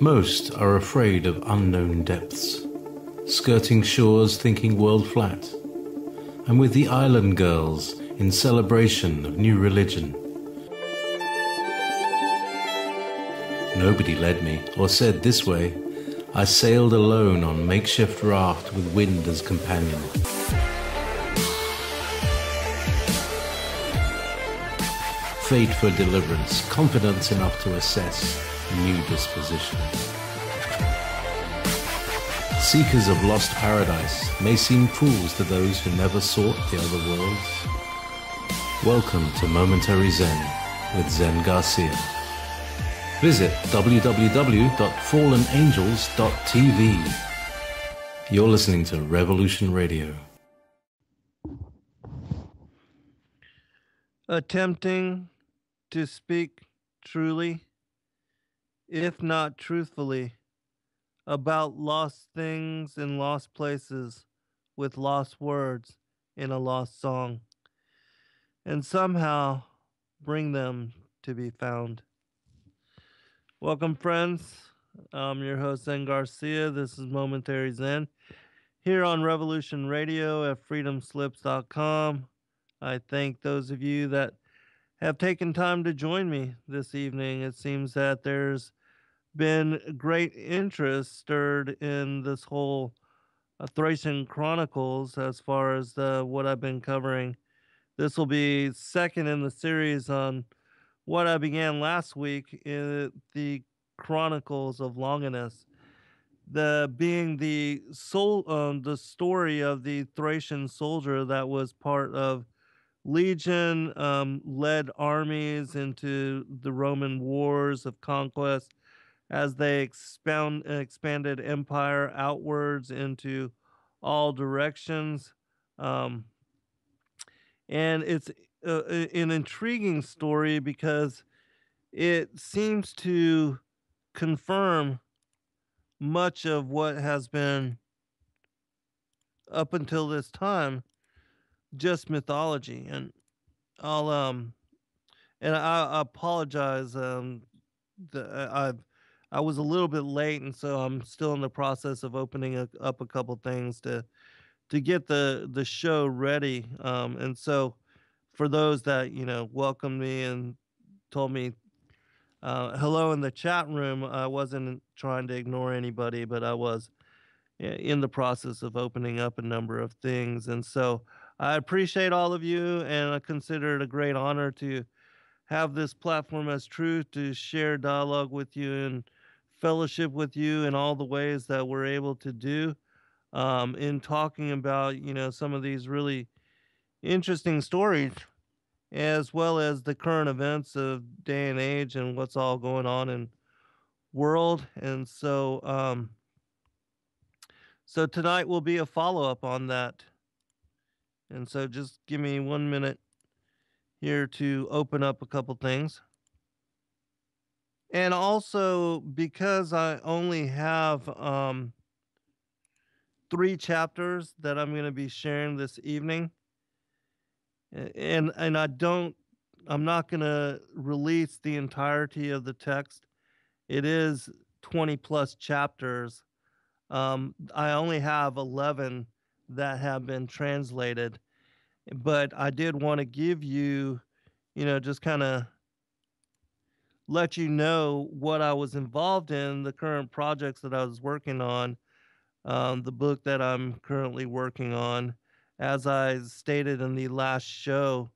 Most are afraid of unknown depths, skirting shores thinking world flat. I'm with the island girls in celebration of new religion. Nobody led me or said this way. I sailed alone on makeshift raft with wind as companion. Fate for deliverance, confidence enough to assess new disposition. Seekers of lost paradise may seem fools to those who never sought the other worlds. Welcome to Momentary Zen with Zen Garcia. Visit www.fallenangels.tv. You're listening to Revolution Radio. Attempting to speak truly if not truthfully, about lost things in lost places with lost words in a lost song, and somehow bring them to be found. Welcome, friends. I'm your host, Zen Garcia. This is Momentary Zen here on Revolution Radio at freedomslips.com. I thank those of you that have taken time to join me this evening. It seems that there's been great interest stirred in this whole uh, Thracian Chronicles as far as what I've been covering. This will be second in the series on what I began last week in the Chronicles of Longinus. The being the soul, um, the story of the Thracian soldier that was part of Legion, um, led armies into the Roman wars of conquest as they expound, expanded empire outwards into all directions. Um, and it's uh, an intriguing story because it seems to confirm much of what has been up until this time just mythology and i'll um and i, I apologize um the, i've I was a little bit late, and so I'm still in the process of opening a, up a couple things to to get the the show ready. Um, and so, for those that you know welcomed me and told me uh, hello in the chat room, I wasn't trying to ignore anybody, but I was in the process of opening up a number of things. And so, I appreciate all of you, and I consider it a great honor to have this platform as truth to share dialogue with you and fellowship with you in all the ways that we're able to do um, in talking about you know some of these really interesting stories as well as the current events of day and age and what's all going on in world. And so um, so tonight will be a follow-up on that and so just give me one minute here to open up a couple things and also because I only have um, three chapters that I'm going to be sharing this evening, and and I don't, I'm not going to release the entirety of the text. It is 20 plus chapters. Um, I only have 11 that have been translated, but I did want to give you, you know, just kind of let you know what I was involved in, the current projects that I was working on, um, the book that I'm currently working on. As I stated in the last show,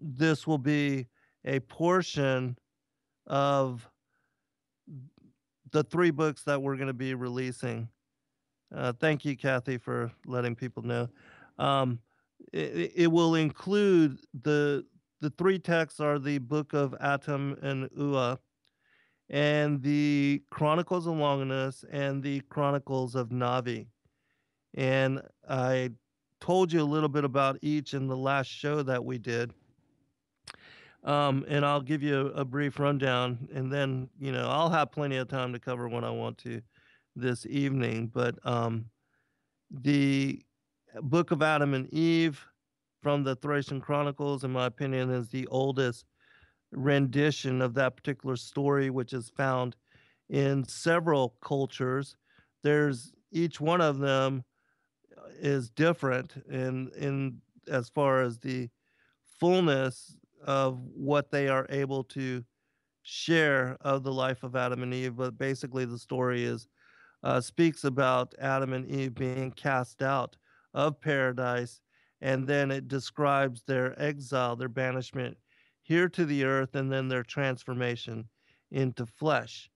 this will be a portion of the three books that we're going to be releasing. Uh, thank you, Kathy, for letting people know. Um, it, it, will include the the three texts are the Book of Atam and Eua, and the Chronicles of Longinus and the Chronicles of Navi. And I told you a little bit about each in the last show that we did. Um, and I'll give you a, a, brief rundown, and then you know I'll have plenty of time to cover what I want to this evening. But um, the Book of Adam and Eve, from the Thracian Chronicles, in my opinion, is the oldest rendition of that particular story, which is found in several cultures. There's each one of them is different in in as far as the fullness of what they are able to share of the life of Adam and Eve. But basically, the story is uh, speaks about Adam and Eve being cast out of paradise, and then it describes their exile, their banishment here to the earth, and then their transformation into flesh.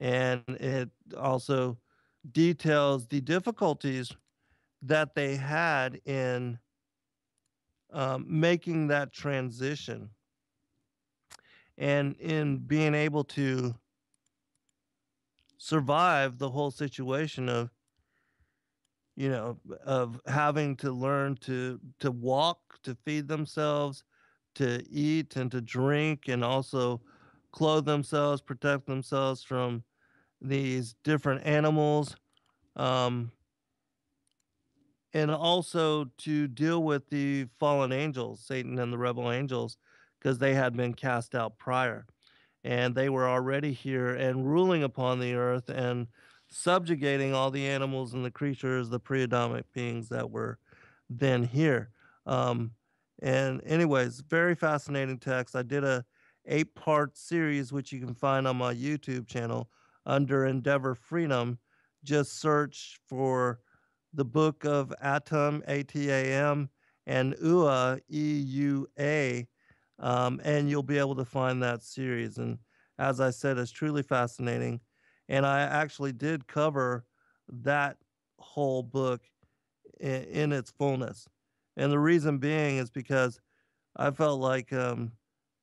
And it also details the difficulties that they had in um, making that transition and in being able to survive the whole situation of you know of having to learn to to walk to feed themselves to eat and to drink and also clothe themselves protect themselves from these different animals um, and also to deal with the fallen angels satan and the rebel angels because they had been cast out prior. And they were already here and ruling upon the earth and subjugating all the animals and the creatures, the pre Adamic beings that were then here. Um, and, anyways, very fascinating text. I did a eight part series, which you can find on my YouTube channel under Endeavor Freedom. Just search for the book of Atam, A T A M, and Eua, E U A um, and you'll be able to find that series. And as I said, it's truly fascinating. And I actually did cover that whole book in, in its fullness. And the reason being is because I felt like um,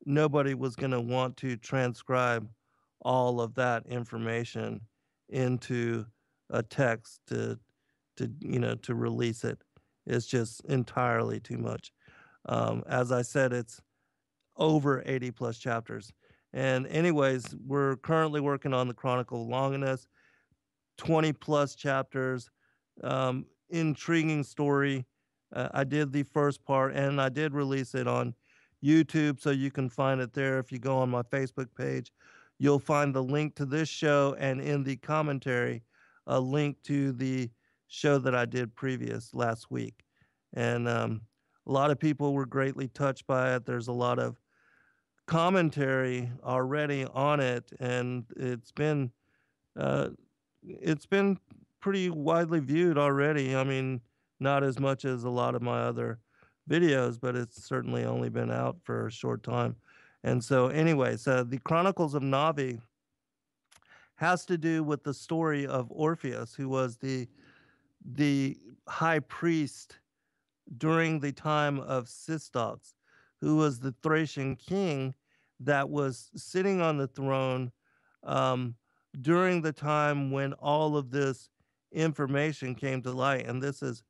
nobody was going to want to transcribe all of that information into a text to to you know to release it it's just entirely too much um, as i said it's over 80 plus chapters. And, anyways, we're currently working on the Chronicle of Longinus, 20 plus chapters, um, intriguing story. Uh, I did the first part and I did release it on YouTube, so you can find it there. If you go on my Facebook page, you'll find the link to this show and in the commentary, a link to the show that I did previous last week. And um, a lot of people were greatly touched by it. There's a lot of commentary already on it, and it's been uh, it's been pretty widely viewed already. I mean, not as much as a lot of my other videos, but it's certainly only been out for a short time. And so, anyway, uh, the Chronicles of Navi has to do with the story of Orpheus, who was the the high priest during the time of Sistox who was the Thracian king that was sitting on the throne um, during the time when all of this information came to light. And this is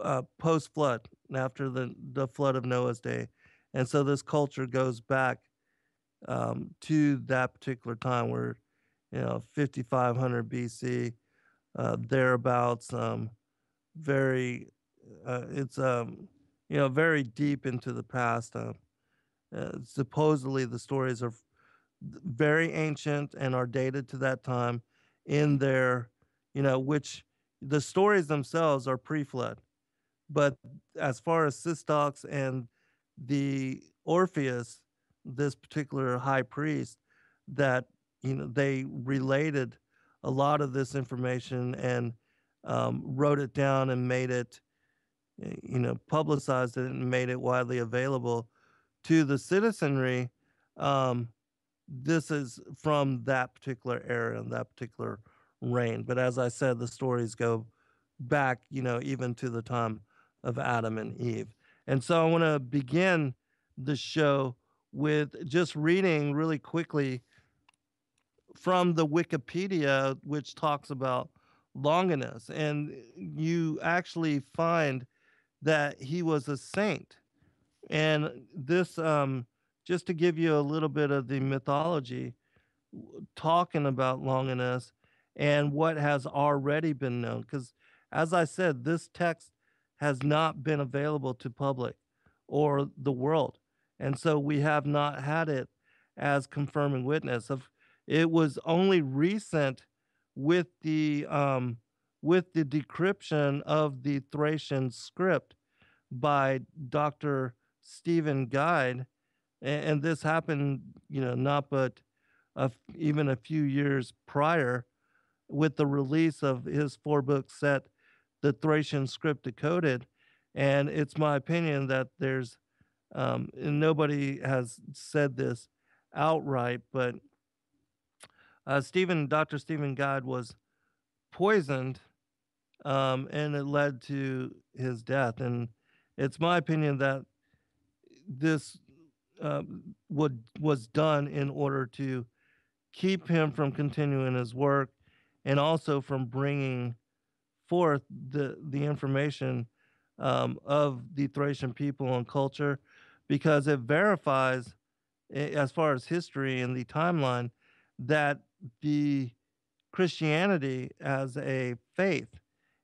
uh, post flood, after the, the flood of Noah's day. And so this culture goes back um, to that particular time where, you know, 5500 BC, uh, thereabouts, um, very, uh, it's, um, you know, very deep into the past. Uh, supposedly, the stories are very ancient and are dated to that time in their, you know, which the stories themselves are pre flood. But as far as Sistox and the Orpheus, this particular high priest, that, you know, they related a lot of this information and um, wrote it down and made it you know, publicized it and made it widely available to the citizenry. Um, this is from that particular era and that particular reign. But as I said, the stories go back, you know, even to the time of Adam and Eve. And so I want to begin the show with just reading really quickly from the Wikipedia, which talks about Longinus. And you actually find that he was a saint. And this, um, just to give you a little bit of the mythology, talking about Longinus and what has already been known. Because, as I said, this text has not been available to public or the world. And so we have not had it as confirming witness. Of it was only recent with the um, with the decryption of the Thracian script by Dr. Stephen Guide, and, and this happened, you know, not but a, even a few years prior, with the release of his four book set, The Thracian Script Decoded. And it's my opinion that there's, um, and nobody has said this outright, but uh, Stephen, Dr. Stephen Guide was poisoned, um, and it led to his death. And it's my opinion that this uh, would was done in order to keep him from continuing his work, and also from bringing forth the the information um, of the Thracian people and culture, because it verifies, as far as history and the timeline, that the Christianity as a faith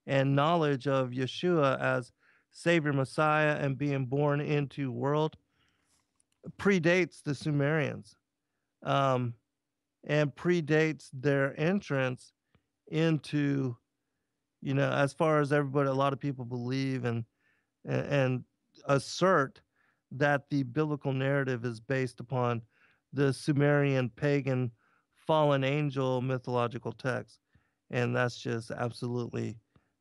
and knowledge of Yeshua as Savior Messiah and being born into world predates the Sumerians um, and predates their entrance into, you know, as far as everybody, a lot of people believe and and assert that the biblical narrative is based upon the Sumerian pagan fallen angel mythological text. And that's just absolutely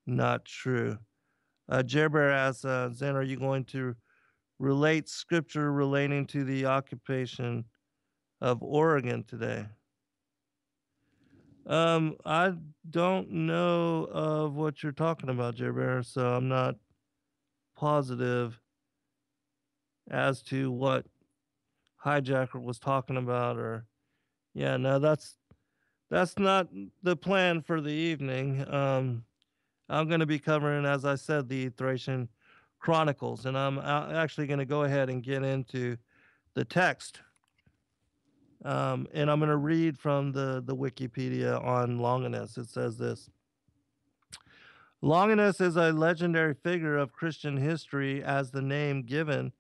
not true. Uh, Jerber asks, uh, Zen, are you going to relate scripture relating to the occupation of Oregon today? Um, I don't know of what you're talking about, Jerber, so I'm not positive as to what hijacker was talking about or yeah no that's that's not the plan for the evening um I'm going to be covering, as I said, the Thracian Chronicles, and I'm actually going to go ahead and get into the text. Um, and I'm going to read from the, the Wikipedia on Longinus. It says this Longinus is a legendary figure of Christian history as the name given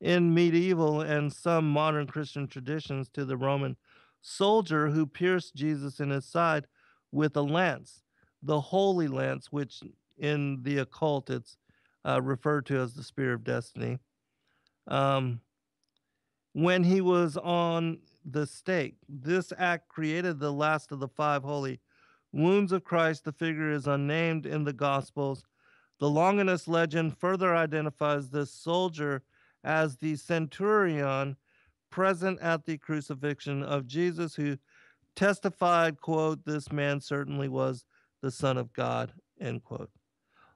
in medieval and some modern Christian traditions to the Roman soldier who pierced Jesus in his side with a lance the Holy Lance, which in the occult it's uh, referred to as the Spear of Destiny. Um, when he was on the stake, this act created the last of the five holy wounds of Christ. The figure is unnamed in the Gospels. The Longinus legend further identifies this soldier as the centurion present at the crucifixion of Jesus, who testified, quote, this man certainly was the Son of God, end quote.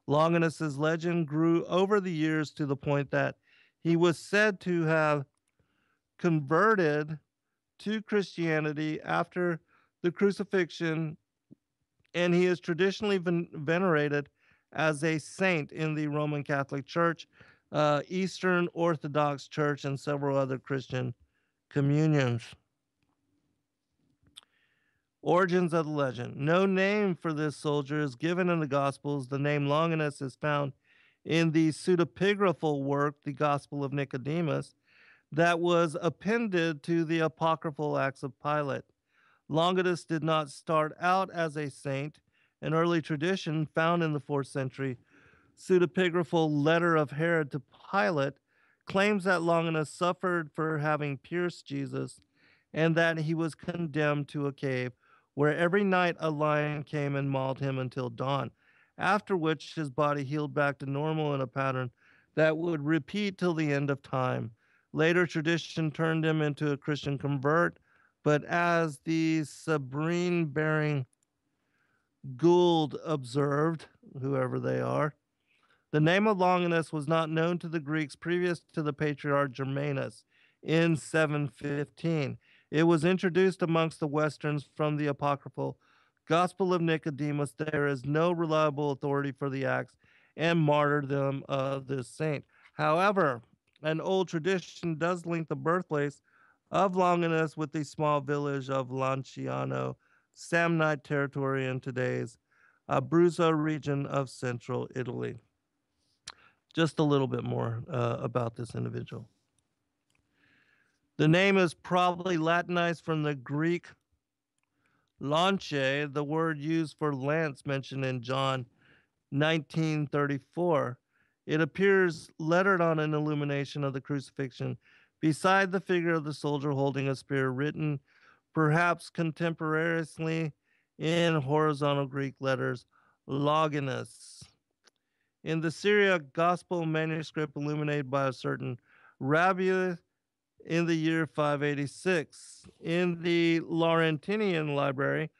Longinus's legend grew over the years to the point that he was said to have converted to Christianity after the crucifixion, and he is traditionally ven- venerated as a saint in the Roman Catholic Church, uh, Eastern Orthodox Church, and several other Christian communions. Origins of the legend. No name for this soldier is given in the Gospels. The name Longinus is found in the pseudepigraphal work, the Gospel of Nicodemus, that was appended to the apocryphal Acts of Pilate. Longinus did not start out as a saint. An early tradition found in the fourth century pseudepigraphal letter of Herod to Pilate claims that Longinus suffered for having pierced Jesus and that he was condemned to a cave where every night a lion came and mauled him until dawn, after which his body healed back to normal in a pattern that would repeat till the end of time. Later tradition turned him into a Christian convert, but as the Sabrine bearing Gould observed, whoever they are, the name of Longinus was not known to the Greeks previous to the patriarch Germanus in 715. It was introduced amongst the Westerns from the apocryphal Gospel of Nicodemus. There is no reliable authority for the acts and martyrdom of this saint. However, an old tradition does link the birthplace of Longinus with the small village of Lanciano, Samnite territory in today's Abruzzo region of central Italy. Just a little bit more uh, about this individual. The name is probably Latinized from the Greek lance, the word used for lance mentioned in John 1934. It appears lettered on an illumination of the crucifixion beside the figure of the soldier holding a spear, written perhaps contemporaneously in horizontal Greek letters, Longinus. In the Syriac Gospel manuscript illuminated by a certain Rabbi in the year 586. In the Laurentian Library,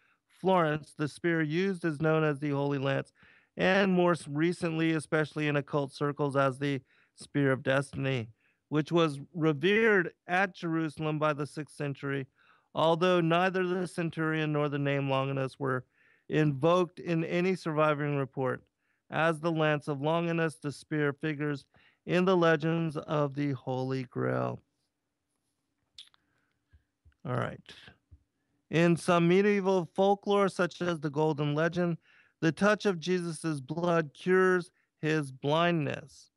Florence, the spear used is known as the Holy Lance, and more recently, especially in occult circles, as the Spear of Destiny, which was revered at Jerusalem by the 6th century, although neither the centurion nor the name Longinus were invoked in any surviving report. As the lance of Longinus, the spear figures in the legends of the Holy Grail. All right. In some medieval folklore, such as the Golden Legend, the touch of Jesus' blood cures his blindness.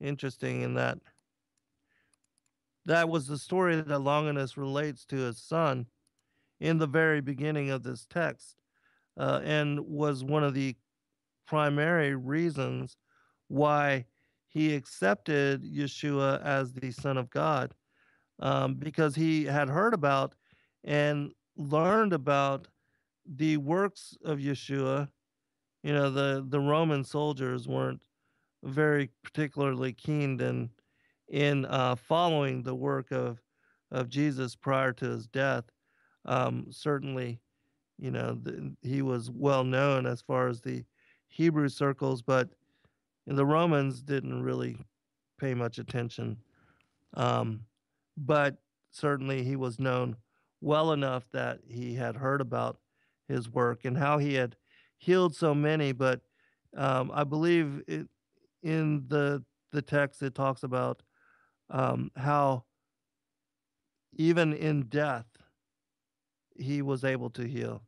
Interesting in that that was the story that Longinus relates to his son in the very beginning of this text, uh, and was one of the primary reasons why he accepted Yeshua as the Son of God um, because he had heard about and learned about the works of Yeshua. You know, the, the Roman soldiers weren't very particularly keen in in uh, following the work of of Jesus prior to his death. Um, certainly, you know, the, he was well known as far as the Hebrew circles, but the Romans didn't really pay much attention. Um, but certainly he was known well enough that he had heard about his work and how he had healed so many. But um, I believe it, in the the text it talks about um, how even in death he was able to heal.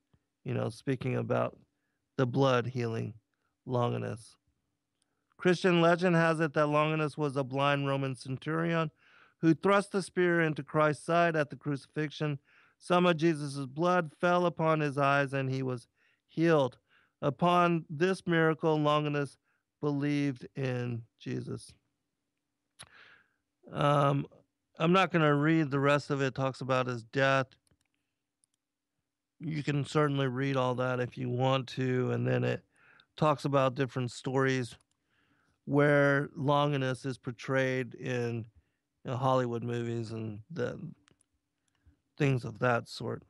You know, speaking about the blood healing Longinus. Christian legend has it that Longinus was a blind Roman centurion who thrust the spear into Christ's side at the crucifixion. Some of Jesus' blood fell upon his eyes and he was healed. Upon this miracle, Longinus believed in Jesus. Um, I'm not going to read the rest of it. it. Talks about his death. You can certainly read all that if you want to, and then it talks about different stories where Longinus is portrayed in you know, Hollywood movies and the things of that sort.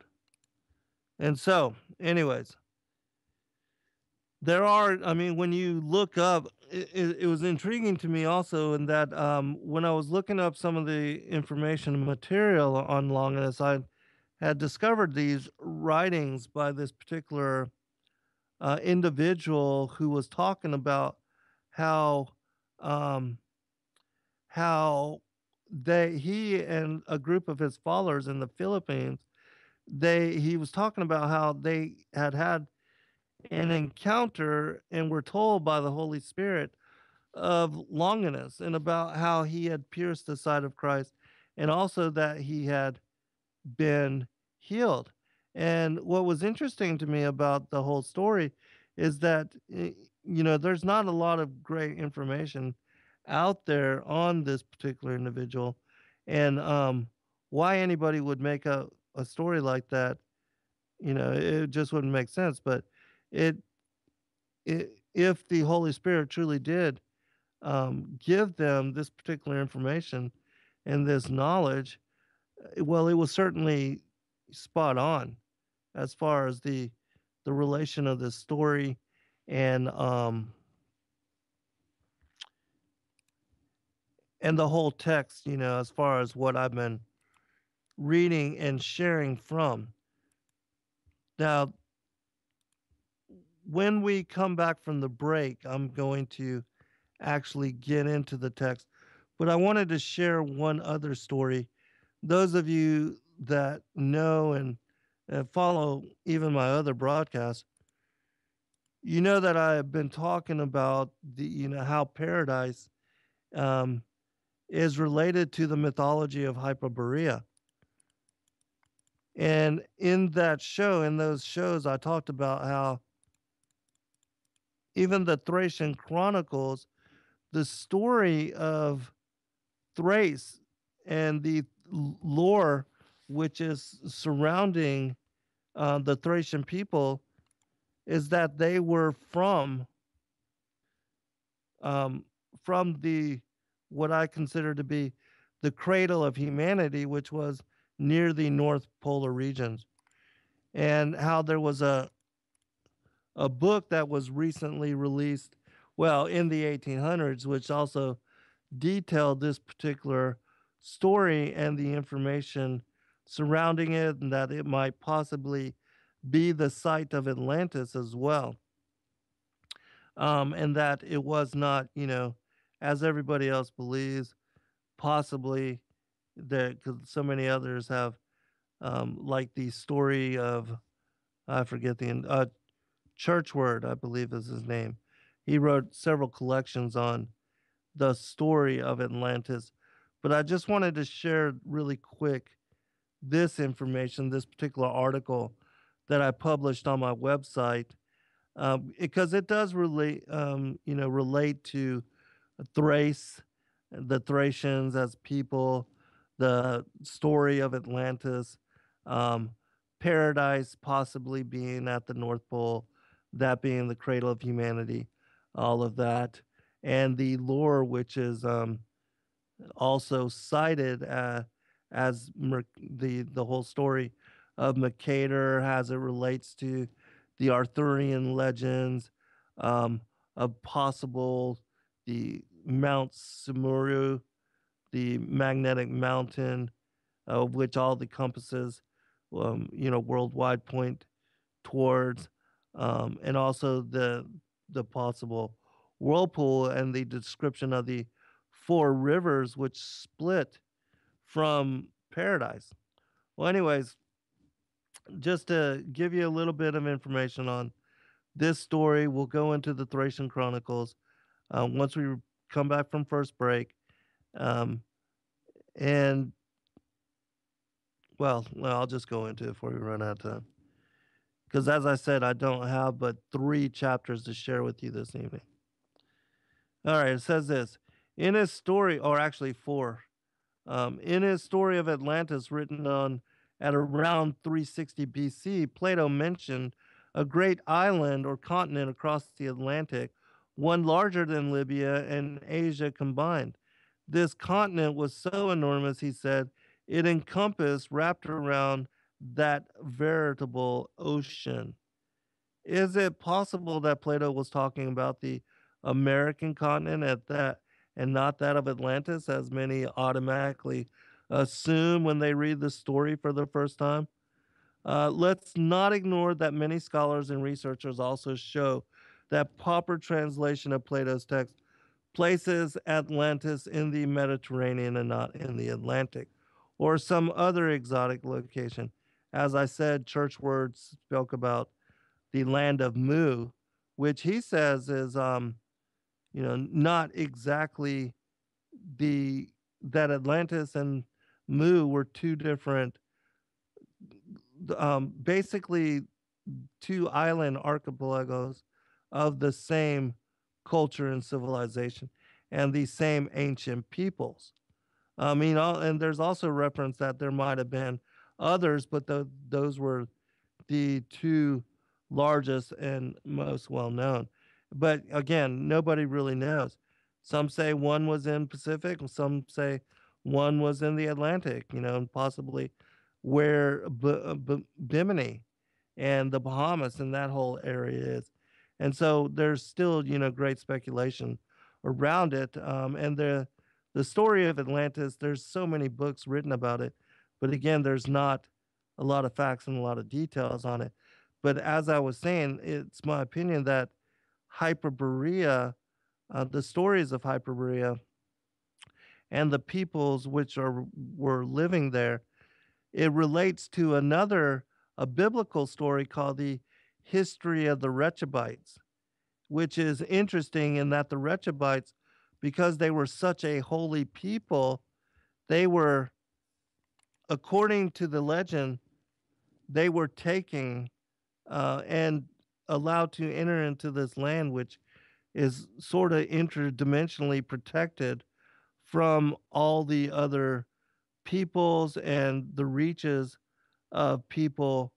And so, anyways, there are, I mean, when you look up, it, it, was intriguing to me also in that um, when I was looking up some of the information and material on Longinus, I had discovered these writings by this particular uh, individual who was talking about how um, how they he and a group of his followers in the Philippines they he was talking about how they had had an encounter and were told by the Holy Spirit of Longinus and about how he had pierced the side of Christ and also that he had been healed. And what was interesting to me about the whole story is that, eh, you know, there's not a lot of great information out there on this particular individual. And um, why anybody would make a, a story like that, you know, it just wouldn't make sense. But it, it if the Holy Spirit truly did um, give them this particular information and this knowledge, eh, well, it was certainly spot on as far as the the relation of this story and um and the whole text you know as far as what i've been reading and sharing from. Now when we come back from the break i'm going to actually get into the text but i wanted to share one other story. Those of you that know and uh, follow even my other broadcasts, you know that I have been talking about the you know how paradise um, is related to the mythology of Hyperborea, And in that show, in those shows, I talked about how even the Thracian Chronicles, the story of Thrace and the lore which is surrounding uh, the Thracian people is that they were from um, from the what I consider to be the cradle of humanity, which was near the North Polar regions, and how there was a a book that was recently released, well, in the 1800s, which also detailed this particular story and the information surrounding it, and that it might possibly be the site of Atlantis as well. Um, and that it was not, you know, as everybody else believes, possibly that because so many others have, um, like the story of, I forget the uh, Churchward, I believe is his name. He wrote several collections on the story of Atlantis. But I just wanted to share really quick this information, this particular article that I published on my website, um, because it does relate, um, you know, relate to Thrace, the Thracians as people, the story of Atlantis, um, paradise possibly being at the North Pole, that being the cradle of humanity, all of that, and the lore, which is um, also cited uh, as Mer- the the whole story of Mercator as it relates to the Arthurian legends, um, of possible the Mount Sumuru, the magnetic mountain, of which all the compasses, um, you know, worldwide point towards, um, and also the the possible whirlpool and the description of the four rivers which split from paradise. Well, anyways, just to give you a little bit of information on this story, we'll go into the Thracian Chronicles uh, once we come back from first break. Um, and well, well, I'll just go into it before we run out of time. Because as I said, I don't have but three chapters to share with you this evening. All right, it says this in his story, or actually four, um, in his story of Atlantis, written on at around 360 BC, Plato mentioned a great island or continent across the Atlantic, one larger than Libya and Asia combined. This continent was so enormous, he said, it encompassed, wrapped around that veritable ocean. Is it possible that Plato was talking about the American continent at that and not that of Atlantis, as many automatically assume when they read the story for the first time. Uh, let's not ignore that many scholars and researchers also show that proper translation of Plato's text places Atlantis in the Mediterranean and not in the Atlantic or some other exotic location. As I said, Churchward spoke about the land of Mu, which he says is um, you know, not exactly the that Atlantis and Mu were two different, um, basically two island archipelagos of the same culture and civilization and the same ancient peoples. I mean, and there's also reference that there might have been others, but the, those were the two largest and most well known. But again, nobody really knows. Some say one was in Pacific, some say one was in the Atlantic, you know, and possibly where B- B- Bimini and the Bahamas and that whole area is. And so there's still, you know, great speculation around it. Um, and the the story of Atlantis, there's so many books written about it, but again, there's not a lot of facts and a lot of details on it. But as I was saying, it's my opinion that Hyperborea, uh, the stories of Hyperborea, and the peoples which are were living there, it relates to another a biblical story called the history of the Rechabites, which is interesting in that the Rechabites, because they were such a holy people, they were, according to the legend, they were taking uh, and allowed to enter into this land, which is sort of interdimensionally protected from all the other peoples and the reaches of people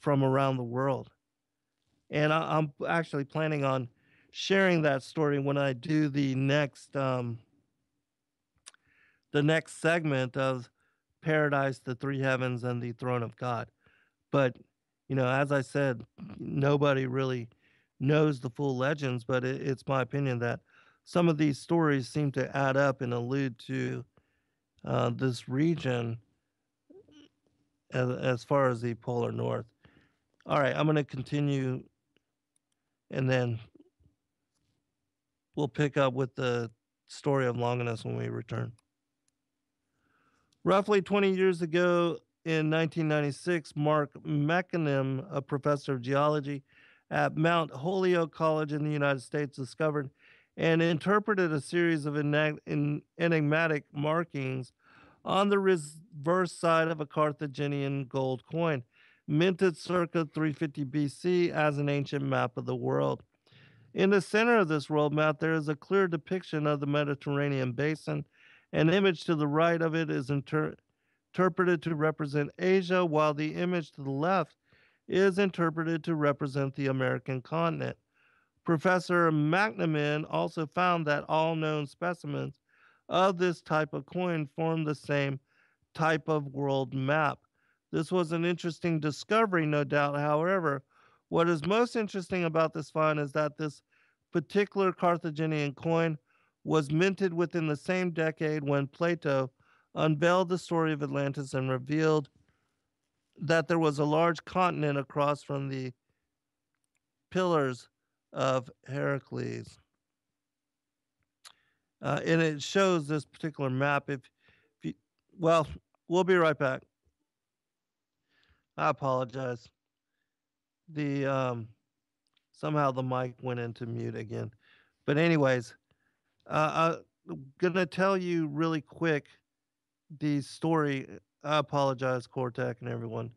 from around the world. And I, am actually planning on sharing that story when I do the next um, the next segment of paradise, the three heavens, and the throne of God. But you know, as I said, nobody really knows the full legends, but it, it's my opinion that some of these stories seem to add up and allude to uh, this region as, as far as the polar north. All right, I'm going to continue and then we'll pick up with the story of Longinus when we return. Roughly 20 years ago, in 1996, Mark McMenamin, a professor of geology at Mount Holyoke College in the United States, discovered and interpreted a series of enigmatic markings on the reverse side of a Carthaginian gold coin, minted circa 350 BC as an ancient map of the world. In the center of this world map, there is a clear depiction of the Mediterranean basin. An image to the right of it is inter- interpreted to represent Asia, while the image to the left is interpreted to represent the American continent. Professor McMenamin also found that all known specimens of this type of coin form the same type of world map. This was an interesting discovery, no doubt. However, what is most interesting about this find is that this particular Carthaginian coin was minted within the same decade when Plato unveiled the story of Atlantis and revealed that there was a large continent across from the pillars of Heracles. Uh, and it shows this particular map. If, if you, well, we'll be right back. I apologize. The um, somehow the mic went into mute again. But anyways, uh, I'm gonna tell you really quick the story. I apologize, Cortec and everyone.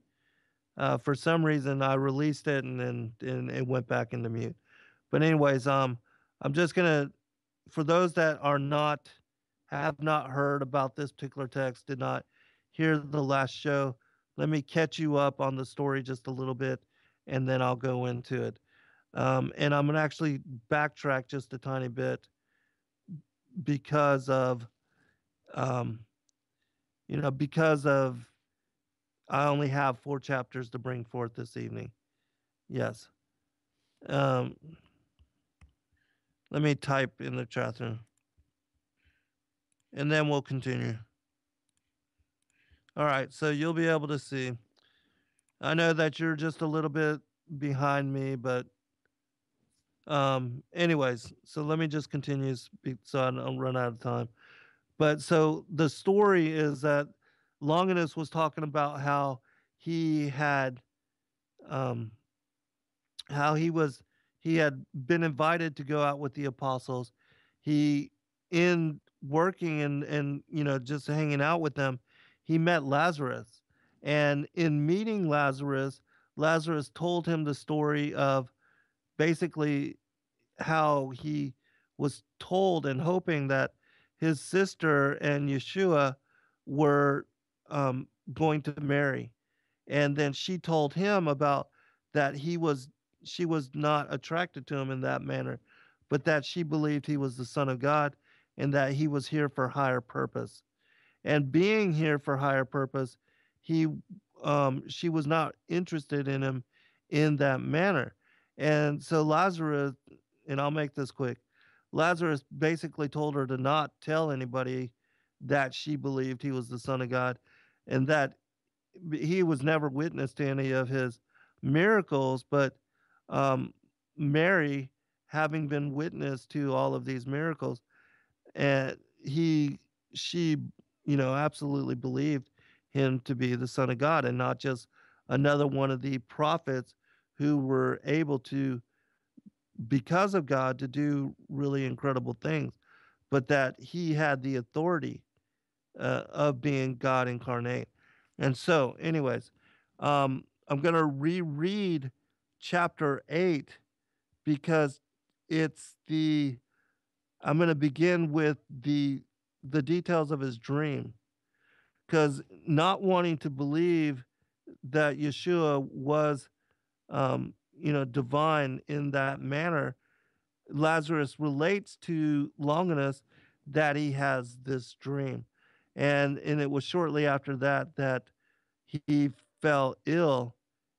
Uh, for some reason, I released it and then and it went back into mute. But anyways, um, I'm just gonna, for those that are not, have not heard about this particular text, did not hear the last show, let me catch you up on the story just a little bit, and then I'll go into it. Um, and I'm gonna actually backtrack just a tiny bit because of, um, you know, because of I only have four chapters to bring forth this evening. Yes. Um, let me type in the chat room. And then we'll continue. All right, so you'll be able to see. I know that you're just a little bit behind me, but um anyways, so let me just continue so I don't run out of time. But so the story is that Longinus was talking about how he had um how he was he had been invited to go out with the apostles. He, in working and and you know just hanging out with them, he met Lazarus, and in meeting Lazarus, Lazarus told him the story of basically how he was told and hoping that his sister and Yeshua were um, going to marry. And then she told him about that he was she was not attracted to him in that manner, but that she believed he was the Son of God and that he was here for higher purpose. And being here for higher purpose, he um, she was not interested in him in that manner. And so Lazarus, and I'll make this quick, Lazarus basically told her to not tell anybody that she believed he was the Son of God and that he was never witness to any of his miracles, but um, Mary, having been witness to all of these miracles, and he, she, you know, absolutely believed him to be the Son of God and not just another one of the prophets who were able to, because of God, to do really incredible things, but that he had the authority uh, of being God incarnate. And so, anyways, Um, I'm going to reread chapter 8 because it's the I'm going to begin with the the details of his dream. Because not wanting to believe that Yeshua was um, you know divine in that manner Lazarus relates to Longinus that he has this dream. And and it was shortly after that that he fell ill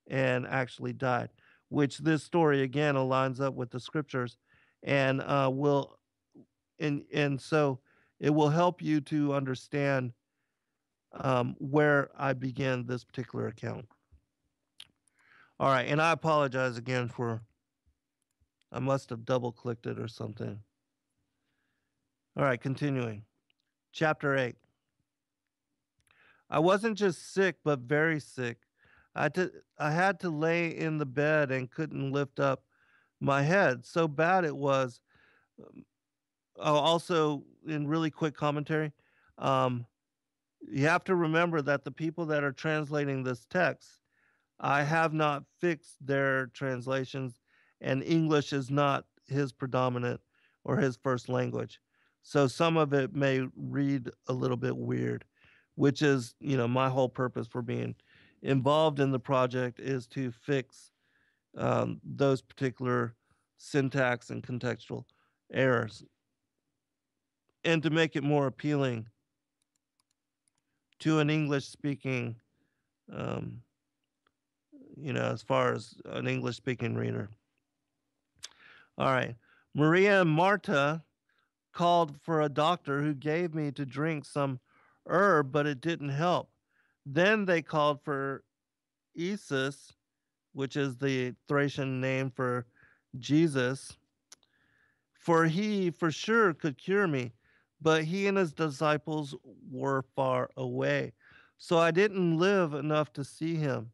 and actually died which this story again aligns up with the scriptures. And uh, will and and so it will help you to understand um, where I began this particular account. All right, and I apologize again for I must have double clicked it or something. All right, continuing. Chapter 8. I wasn't just sick, but very sick. I to, I had to lay in the bed and couldn't lift up my head. So bad it was. Oh, also, in really quick commentary, um, you have to remember that the people that are translating this text, I have not fixed their translations, and English is not his predominant or his first language. So some of it may read a little bit weird, which is, you know, my whole purpose for being involved in the project is to fix um, those particular syntax and contextual errors and to make it more appealing to an English speaking, um, you know, as far as an English speaking reader. All right. Maria and Marta called for a doctor who gave me to drink some herb, but it didn't help. Then they called for Isis, which is the Thracian name for Jesus, for he for sure could cure me, but he and his disciples were far away. So I didn't live enough to see him.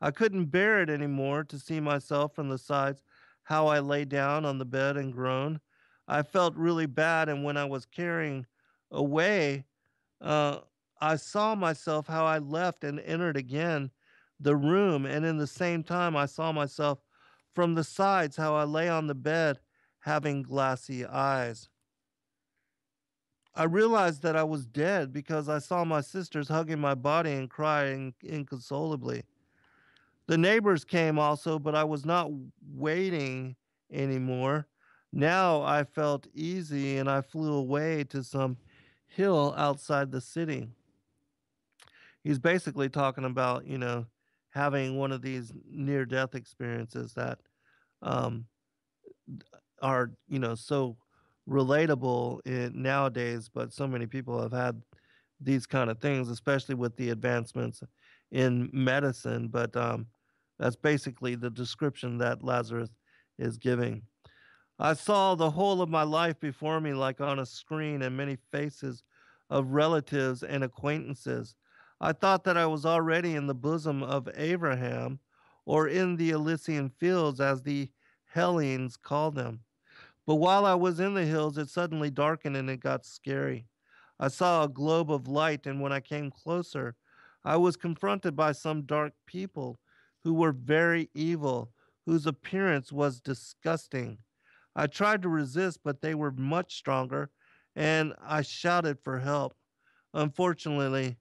I couldn't bear it anymore to see myself from the sides, how I lay down on the bed and groaned. I felt really bad, and when I was carrying away, uh, I saw myself how I left and entered again the room, and in the same time, I saw myself from the sides how I lay on the bed having glassy eyes. I realized that I was dead because I saw my sisters hugging my body and crying inconsolably. The neighbors came also, but I was not waiting anymore. Now I felt easy and I flew away to some hill outside the city. He's basically talking about, you know, having one of these near death experiences that um, are, you know, so relatable in nowadays, but so many people have had these kind of things, especially with the advancements in medicine. But um, that's basically the description that Lazarus is giving. I saw the whole of my life before me like on a screen and many faces of relatives and acquaintances. I thought that I was already in the bosom of Abraham or in the Elysian fields, as the Hellenes call them. But while I was in the hills, it suddenly darkened and it got scary. I saw a globe of light, and when I came closer, I was confronted by some dark people who were very evil, whose appearance was disgusting. I tried to resist, but they were much stronger, and I shouted for help. Unfortunately,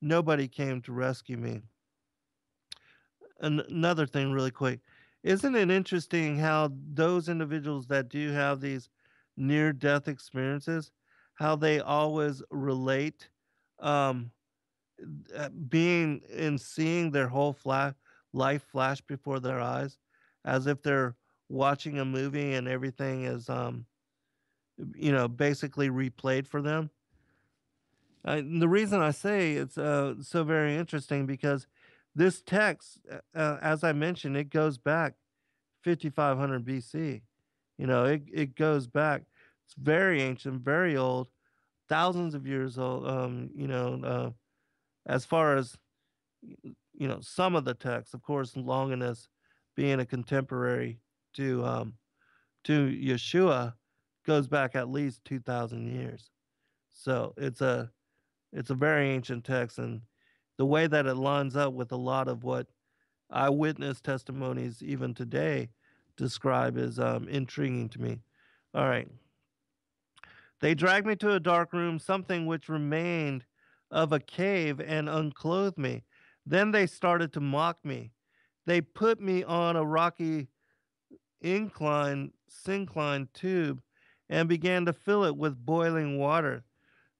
nobody came to rescue me. Another thing, really quick isn't it interesting how those individuals that do have these near death experiences, how they always relate um, uh, being and seeing their whole flash, life flash before their eyes as if they're watching a movie and everything is, um, you know, basically replayed for them. Uh, the reason I say it's uh, so very interesting because this text, uh, as I mentioned, it goes back 5500 BC. You know, it, it goes back. It's very ancient, very old, thousands of years old. Um, you know, uh, as far as you know, some of the texts, of course, Longinus being a contemporary to um, to Yeshua, goes back at least two thousand years. So it's a it's a very ancient text, and the way that it lines up with a lot of what eyewitness testimonies, even today, describe is um, intriguing to me. All right. They dragged me to a dark room, something which remained of a cave, and unclothed me. Then they started to mock me. They put me on a rocky incline, syncline tube and began to fill it with boiling water.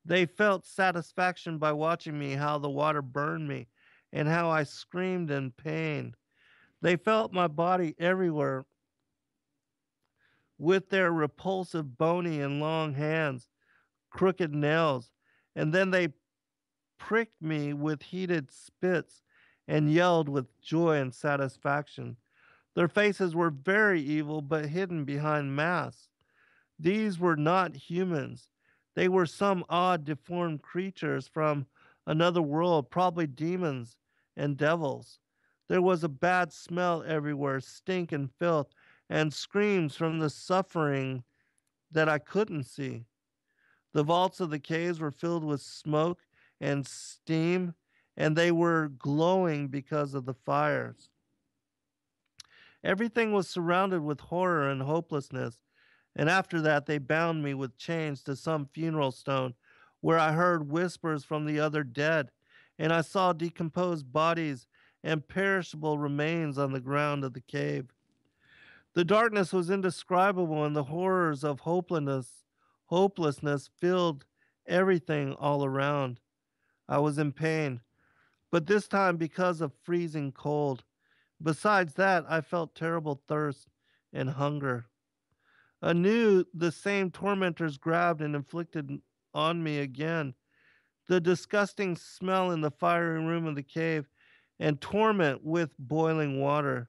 They felt satisfaction by watching me, how the water burned me, and how I screamed in pain. They felt my body everywhere with their repulsive, bony, and long hands, crooked nails, and then they pricked me with heated spits and yelled with joy and satisfaction. Their faces were very evil, but hidden behind masks. These were not humans. They were some odd, deformed creatures from another world, probably demons and devils. There was a bad smell everywhere, stink and filth, and screams from the suffering that I couldn't see. The vaults of the caves were filled with smoke and steam, and they were glowing because of the fires. Everything was surrounded with horror and hopelessness. And after that, they bound me with chains to some funeral stone, where I heard whispers from the other dead, and I saw decomposed bodies and perishable remains on the ground of the cave. The darkness was indescribable, and the horrors of hopelessness, hopelessness filled everything all around. I was in pain, but this time because of freezing cold. Besides that, I felt terrible thirst and hunger. Anew, the same tormentors grabbed and inflicted on me again. The disgusting smell in the fiery room of the cave and torment with boiling water.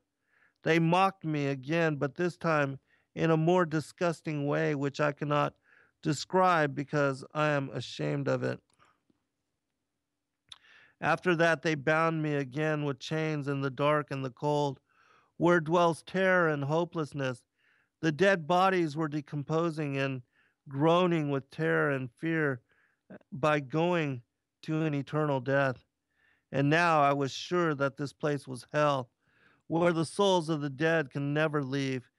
They mocked me again, but this time in a more disgusting way, which I cannot describe because I am ashamed of it. After that, they bound me again with chains in the dark and the cold, where dwells terror and hopelessness. The dead bodies were decomposing and groaning with terror and fear uh, by going to an eternal death. And now I was sure that this place was hell, where the souls of the dead can never leave.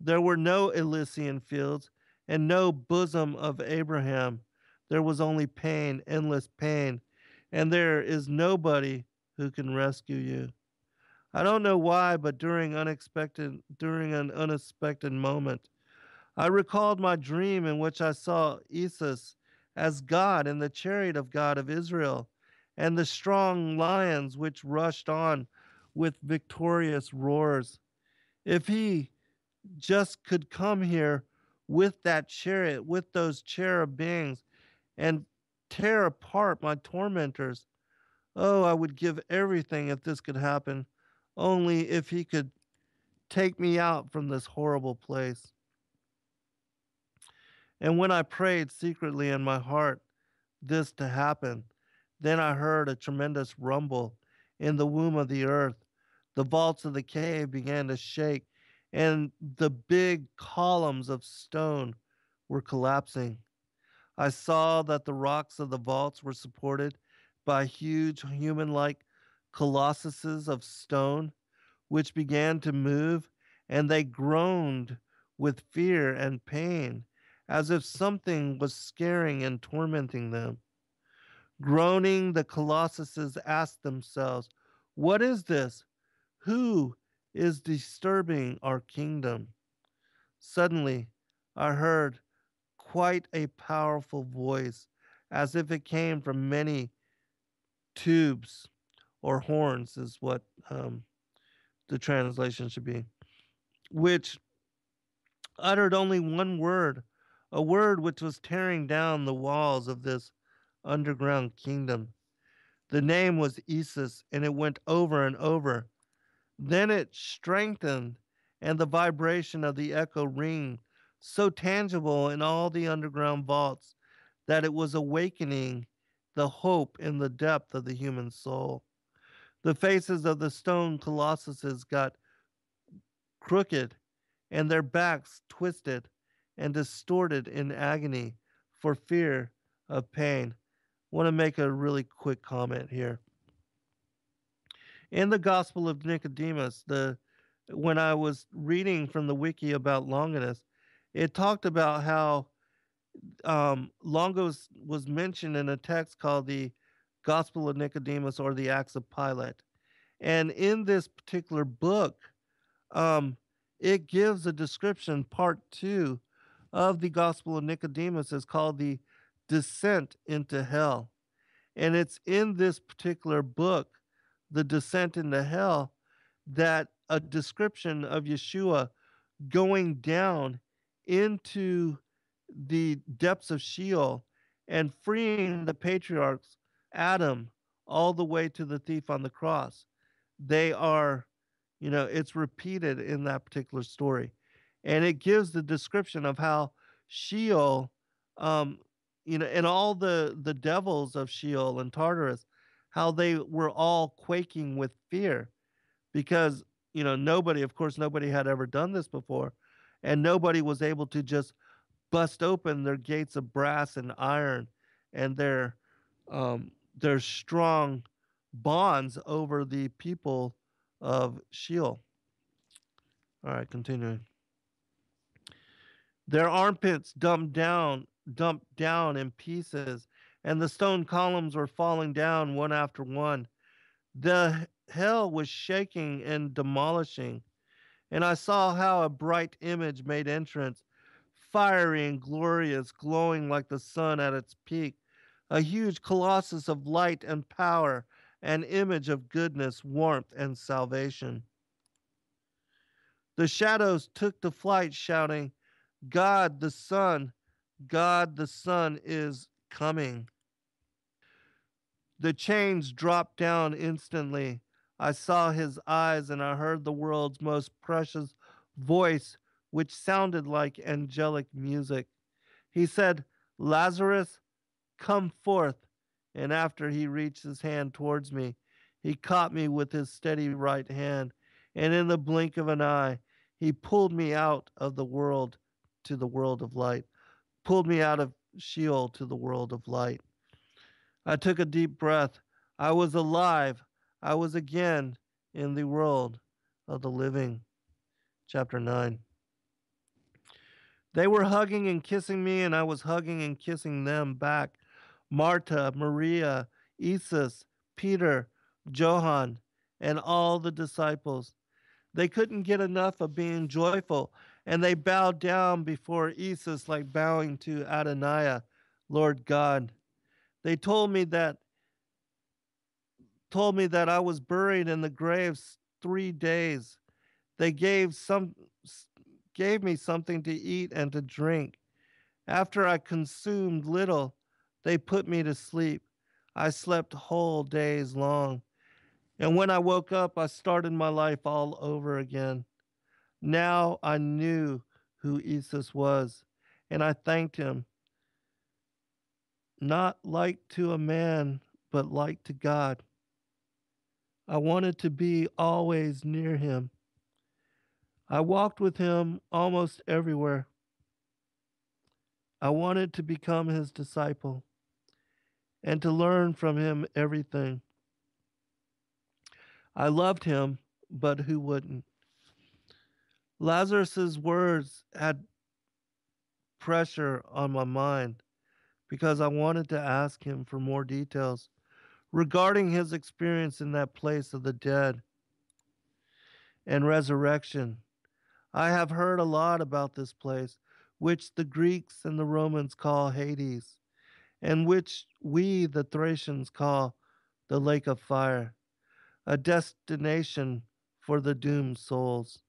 There were no Elysian fields and no bosom of Abraham. There was only pain, endless pain and there is nobody who can rescue you. I don't know why, but during unexpected during an unexpected moment, I recalled my dream in which I saw Isis as God in the chariot of God of Israel, and the strong lions which rushed on with victorious roars. If he just could come here with that chariot, with those cherub beings, and tear apart my tormentors. Oh, I would give everything if this could happen, only if he could take me out from this horrible place. And when I prayed secretly in my heart this to happen, then I heard a tremendous rumble in the womb of the earth. The vaults of the cave began to shake, and the big columns of stone were collapsing. I saw that the rocks of the vaults were supported by huge human like colossuses of stone, which began to move, and they groaned with fear and pain, as if something was scaring and tormenting them. Groaning, the colossuses asked themselves, What is this? Who is disturbing our kingdom? Suddenly, I heard quite a powerful voice, as if it came from many tubes or horns, is what um, the translation should be, which uttered only one word, a word which was tearing down the walls of this underground kingdom. The name was Isis, and it went over and over. Then it strengthened, and the vibration of the echo ring so tangible in all the underground vaults that it was awakening the hope in the depth of the human soul. The faces of the stone colossuses got crooked and their backs twisted and distorted in agony for fear of pain. I want to make a really quick comment here. In the Gospel of Nicodemus, the when I was reading from the wiki about Longinus, it talked about how um, was mentioned in a text called the Gospel of Nicodemus or the Acts of Pilate. And in this particular book, um, it gives a description, part two of the Gospel of Nicodemus is called the Descent into Hell. And it's in this particular book, The Descent into Hell, that a description of Yeshua going down into the depths of Sheol and freeing the patriarchs, Adam, all the way to the thief on the cross. They are, you know, it's repeated in that particular story. And it gives the description of how Sheol, um, you know, and all the, the devils of Sheol and Tartarus, how they were all quaking with fear because, you know, nobody, of course, nobody had ever done this before. And nobody was able to just bust open their gates of brass and iron and their um, their strong bonds over the people of Sheol. All right, continuing. Their armpits dumped down, dumped down in pieces, and the stone columns were falling down one after one. The hell was shaking and demolishing, and I saw how a bright image made entrance fiery and glorious, glowing like the sun at its peak, a huge colossus of light and power, an image of goodness, warmth, and salvation. The shadows took to flight, shouting, God the Son, God the Son is coming. The chains dropped down instantly. I saw his eyes and I heard the world's most precious voice which sounded like angelic music. He said, Lazarus, come forth. And after he reached his hand towards me, he caught me with his steady right hand, and in the blink of an eye, he pulled me out of the world to the world of light, pulled me out of Sheol to the world of light. I took a deep breath. I was alive. I was again in the world of the living. Chapter 9. They were hugging and kissing me, and I was hugging and kissing them back. Marta, Maria, Isis, Peter, Johann, and all the disciples. They couldn't get enough of being joyful, and they bowed down before Isis like bowing to Adonai, Lord God. They told me that told me that I was buried in the graves 3 days. They gave some gave me something to eat and to drink. After I consumed little, they put me to sleep. I slept whole days long. And when I woke up, I started my life all over again. Now I knew who Isis was, and I thanked him. Not like to a man, but like to God. I wanted to be always near him. I walked with him almost everywhere. I wanted to become his disciple and to learn from him everything. I loved him, but who wouldn't? Lazarus's words had pressure on my mind because I wanted to ask him for more details regarding his experience in that place of the dead and resurrection. I have heard a lot about this place, which the Greeks and the Romans call Hades, and which we, the Thracians, call the lake of fire, a destination for the doomed souls.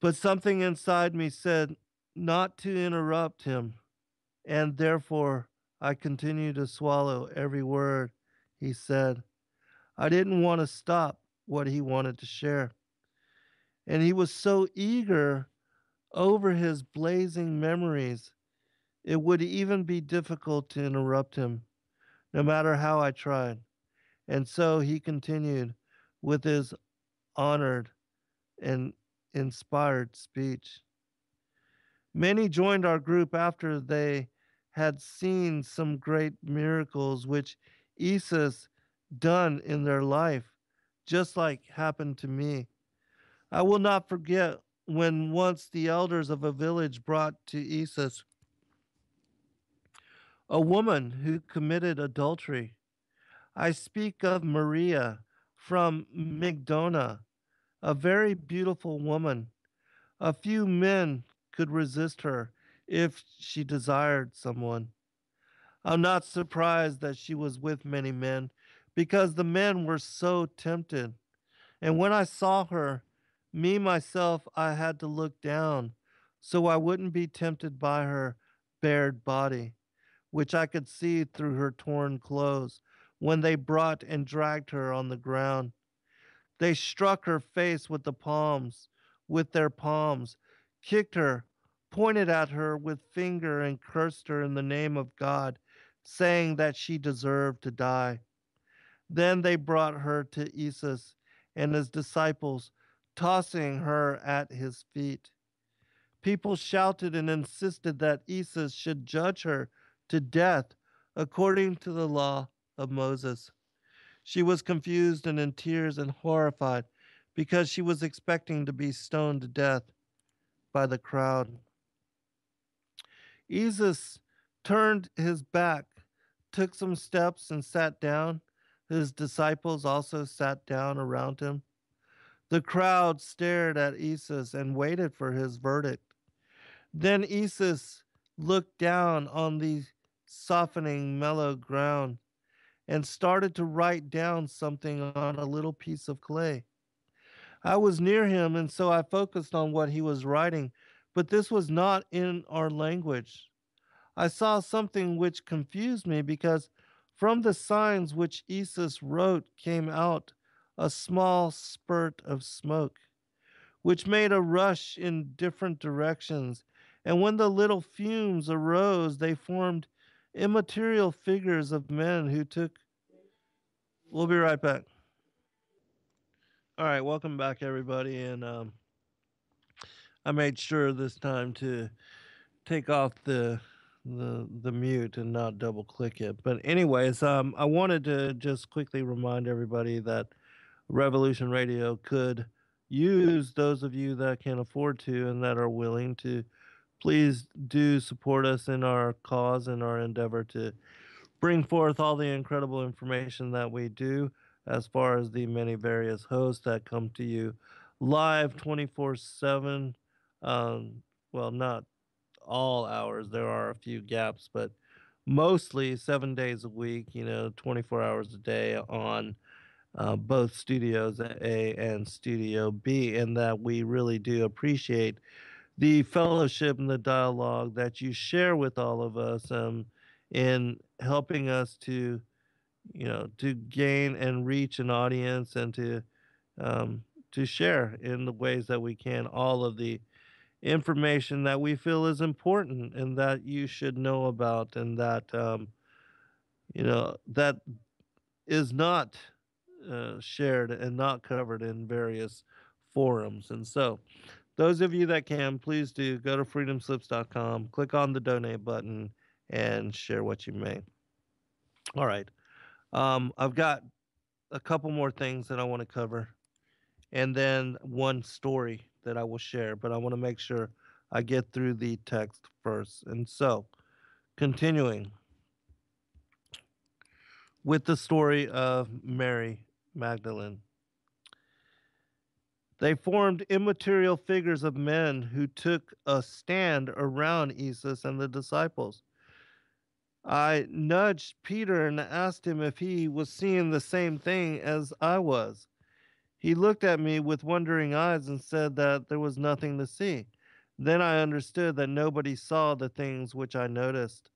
But something inside me said not to interrupt him, and therefore I continued to swallow every word he said. I didn't want to stop what he wanted to share. And he was so eager over his blazing memories, it would even be difficult to interrupt him, no matter how I tried. And so he continued with his honored and inspired speech. Many joined our group after they had seen some great miracles which Isis done in their life just like happened to me. I will not forget when once the elders of a village brought to Isis a woman who committed adultery. I speak of Maria from Migdona, a very beautiful woman. A few men could resist her if she desired someone. I'm not surprised that she was with many men because the men were so tempted. And when I saw her, me myself, I had to look down so I wouldn't be tempted by her bared body, which I could see through her torn clothes when they brought and dragged her on the ground. They struck her face with the palms, with their palms, kicked her, pointed at her with finger, and cursed her in the name of God, saying that she deserved to die. Then they brought her to Isis and his disciples, tossing her at his feet. People shouted and insisted that Isis should judge her to death according to the law of Moses. She was confused and in tears and horrified because she was expecting to be stoned to death by the crowd. Isis turned his back, took some steps, and sat down. His disciples also sat down around him. The crowd stared at Isis and waited for his verdict. Then Isis looked down on the softening, mellow ground and started to write down something on a little piece of clay. I was near him, and so I focused on what he was writing, but this was not in our language. I saw something which confused me because from the signs which Isis wrote came out a small spurt of smoke, which made a rush in different directions. And when the little fumes arose, they formed immaterial figures of men who took. We'll be right back. All right, welcome back, everybody. And um, I made sure this time to take off the the the mute and not double click it. But anyways, um, I wanted to just quickly remind everybody that Revolution Radio could use those of you that can afford to and that are willing to please do support us in our cause and our endeavor to bring forth all the incredible information that we do as far as the many various hosts that come to you live 24 7 um, well not all hours. There are a few gaps, but mostly seven days a week, you know, 24 hours a day on uh, both Studios A and Studio B, and that we really do appreciate the fellowship and the dialogue that you share with all of us um, in helping us to, you know, to gain and reach an audience and to um, to share in the ways that we can all of the information that we feel is important and that you should know about and that um, you know that is not uh, shared and not covered in various forums. And so those of you that can please do go to freedomslips.com click on the donate button and share what you may all right um, i've got a couple more things that i want to cover and then one story that I will share, but I want to make sure I get through the text first. And so, continuing with the story of Mary Magdalene. They formed immaterial figures of men who took a stand around Isis and the disciples. I nudged Peter and asked him if he was seeing the same thing as I was. He looked at me with wondering eyes and said that there was nothing to see. Then I understood that nobody saw the things which I noticed.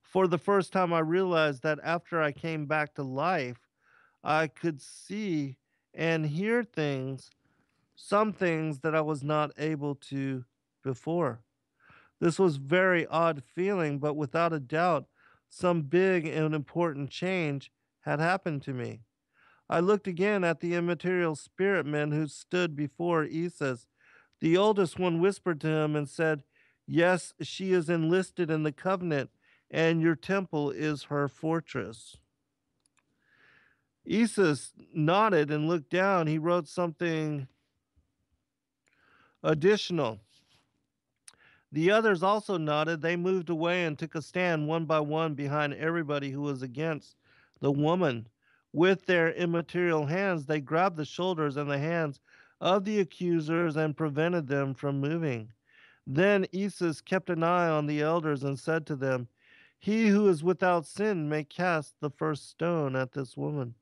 For the first time, I realized that after I came back to life, I could see and hear things, some things that I was not able to before. This was very odd feeling, but without a doubt, some big and important change had happened to me. I looked again at the immaterial spirit men who stood before Isis. The oldest one whispered to him and said, Yes, she is enlisted in the covenant, and your temple is her fortress. Esau nodded and looked down. He wrote something additional. The others also nodded. They moved away and took a stand one by one behind everybody who was against the woman. With their immaterial hands, they grabbed the shoulders and the hands of the accusers and prevented them from moving. Then Isis kept an eye on the elders and said to them, He who is without sin may cast the first stone at this woman.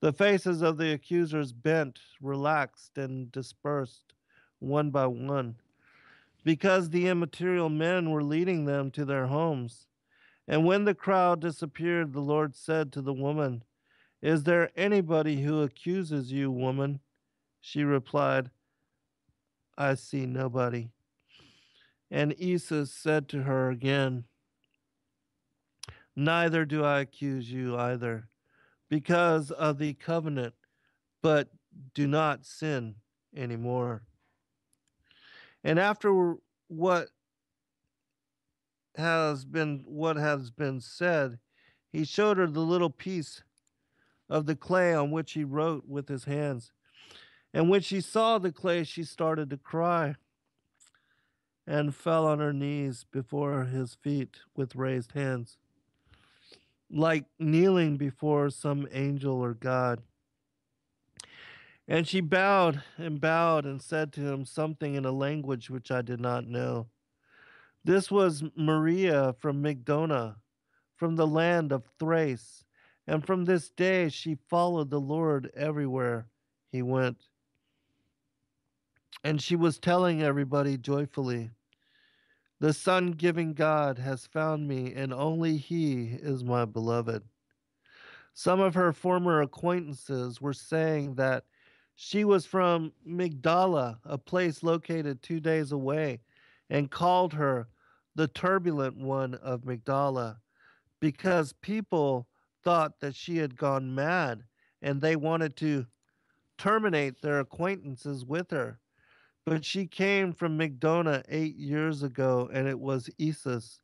The faces of the accusers bent, relaxed, and dispersed one by one, because the immaterial men were leading them to their homes. And when the crowd disappeared, the Lord said to the woman, Is there anybody who accuses you, woman? She replied, I see nobody. And Isis said to her again, Neither do I accuse you either, because of the covenant, but do not sin anymore. And after what has been what has been said, he showed her the little piece of the clay on which he wrote with his hands. And when she saw the clay, she started to cry and fell on her knees before his feet with raised hands, like kneeling before some angel or God. And she bowed and bowed and said to him something in a language which I did not know. This was Maria from Migdona, from the land of Thrace, and from this day she followed the Lord everywhere he went. And she was telling everybody joyfully, The Son giving God has found me, and only He is my beloved. Some of her former acquaintances were saying that she was from Migdala, a place located two days away, and called her the turbulent one of Migdala because people thought that she had gone mad and they wanted to terminate their acquaintances with her. But she came from Migdona eight years ago, and it was Isis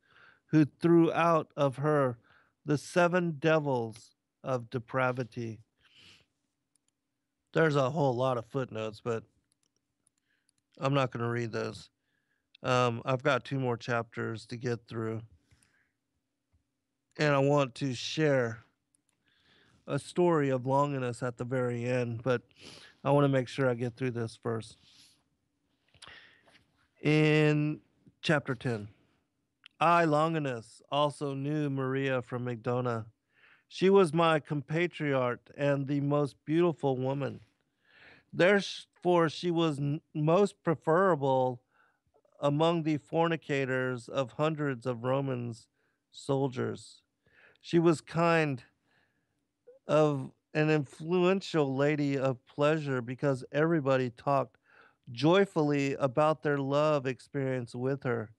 who threw out of her the seven devils of depravity. There's a whole lot of footnotes, but I'm not going to read those. Um, I've got two more chapters to get through. And I want to share a story of Longinus at the very end, but I want to make sure I get through this first. In chapter 10, I, Longinus, also knew Maria from Migdona. She was my compatriot and the most beautiful woman. Therefore, she was most preferable among the fornicators of hundreds of Romans soldiers. She was kind of an influential lady of pleasure because everybody talked joyfully about their love experience with her.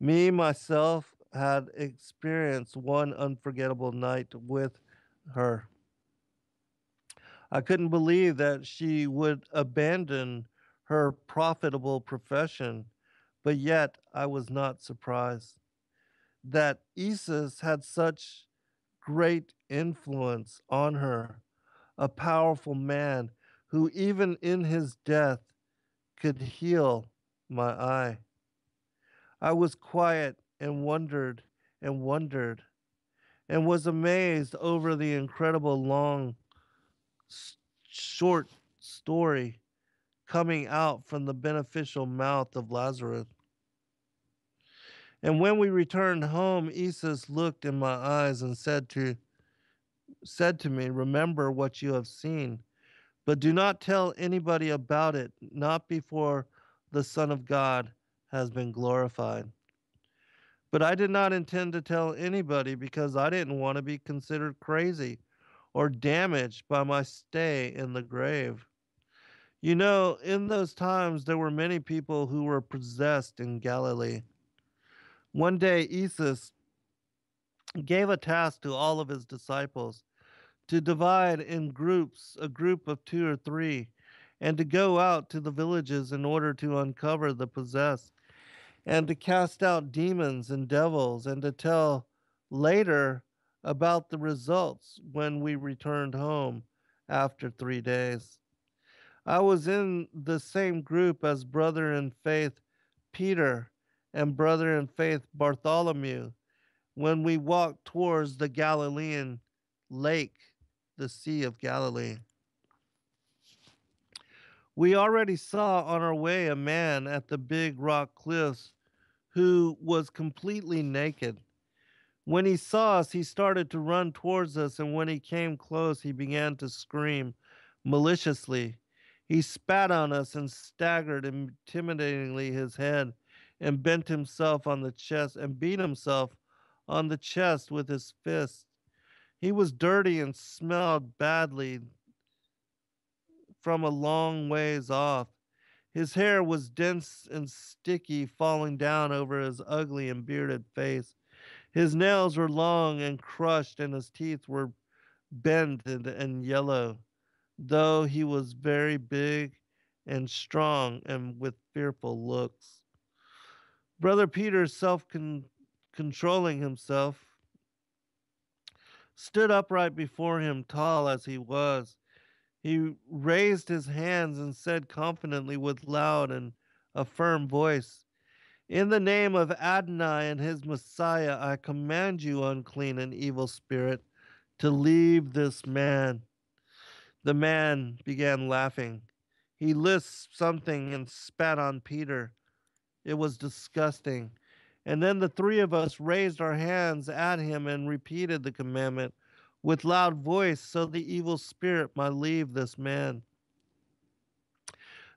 Me, myself, had experienced one unforgettable night with her. I couldn't believe that she would abandon her profitable profession, but yet I was not surprised that Isis had such great influence on her, a powerful man who, even in his death, could heal my eye. I was quiet and wondered and wondered and was amazed over the incredible long, short story coming out from the beneficial mouth of Lazarus. And when we returned home, Isis looked in my eyes and said to said to me, Remember what you have seen, but do not tell anybody about it, not before the Son of God has been glorified. But I did not intend to tell anybody because I didn't want to be considered crazy or damaged by my stay in the grave. You know, in those times there were many people who were possessed in Galilee. One day, Isis gave a task to all of his disciples to divide in groups, a group of two or three, and to go out to the villages in order to uncover the possessed, and to cast out demons and devils, and to tell later about the results when we returned home after three days. I was in the same group as brother in faith Peter and brother in faith Bartholomew when we walked towards the Galilean lake, the Sea of Galilee. We already saw on our way a man at the big rock cliffs who was completely naked. When he saw us, he started to run towards us, and when he came close, he began to scream maliciously. He spat on us and staggered intimidatingly his head and bent himself on the chest and beat himself on the chest with his fist. He was dirty and smelled badly from a long ways off. His hair was dense and sticky, falling down over his ugly and bearded face. His nails were long and crushed, and his teeth were bent and, and yellow, though he was very big and strong and with fearful looks. Brother Peter, self controlling himself, stood upright before him, tall as he was. He raised his hands and said confidently with loud and a firm voice, In the name of Adonai and his Messiah, I command you, unclean and evil spirit, to leave this man. The man began laughing. He lisped something and spat on Peter. It was disgusting. And then the three of us raised our hands at him and repeated the commandment with loud voice so the evil spirit might leave this man.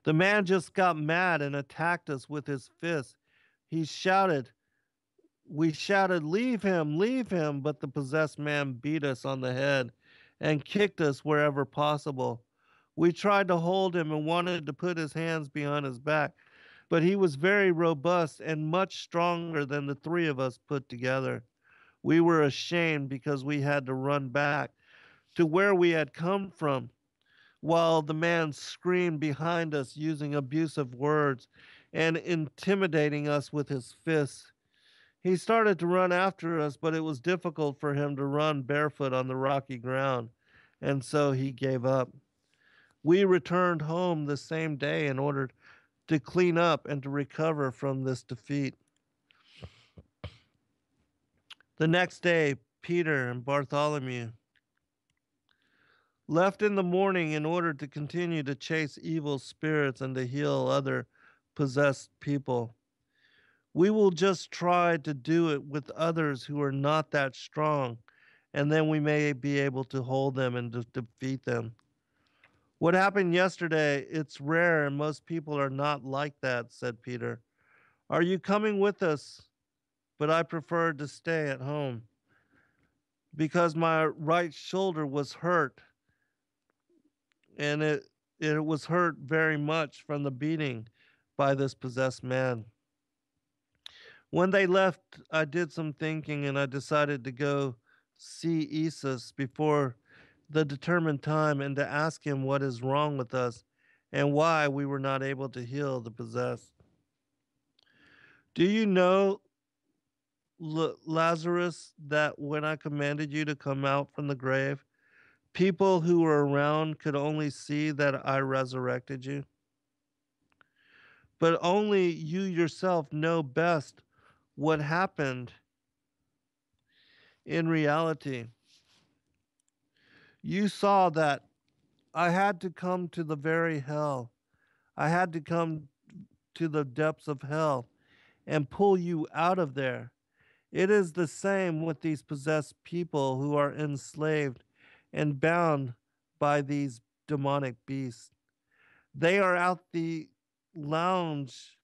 The man just got mad and attacked us with his fist. He shouted, We shouted, Leave him, leave him. But the possessed man beat us on the head and kicked us wherever possible. We tried to hold him and wanted to put his hands behind his back, but he was very robust and much stronger than the three of us put together. We were ashamed because we had to run back to where we had come from while the man screamed behind us using abusive words and intimidating us with his fists. He started to run after us, but it was difficult for him to run barefoot on the rocky ground, and so he gave up. We returned home the same day in order to clean up and to recover from this defeat. The next day, Peter and Bartholomew left in the morning in order to continue to chase evil spirits and to heal other possessed people. We will just try to do it with others who are not that strong, and then we may be able to hold them and to defeat them. What happened yesterday, it's rare, and most people are not like that, said Peter. Are you coming with us? But I preferred to stay at home because my right shoulder was hurt and it it was hurt very much from the beating by this possessed man. When they left, I did some thinking and I decided to go see Isus before the determined time and to ask him what is wrong with us and why we were not able to heal the possessed. Do you know L- Lazarus that when I commanded you to come out from the grave, people who were around could only see that I resurrected you? But only you yourself know best what happened in reality. You saw that I had to come to the very hell. I had to come to the depths of hell and pull you out of there it is the same with these possessed people who are enslaved and bound by these demonic beasts. They are out the lounge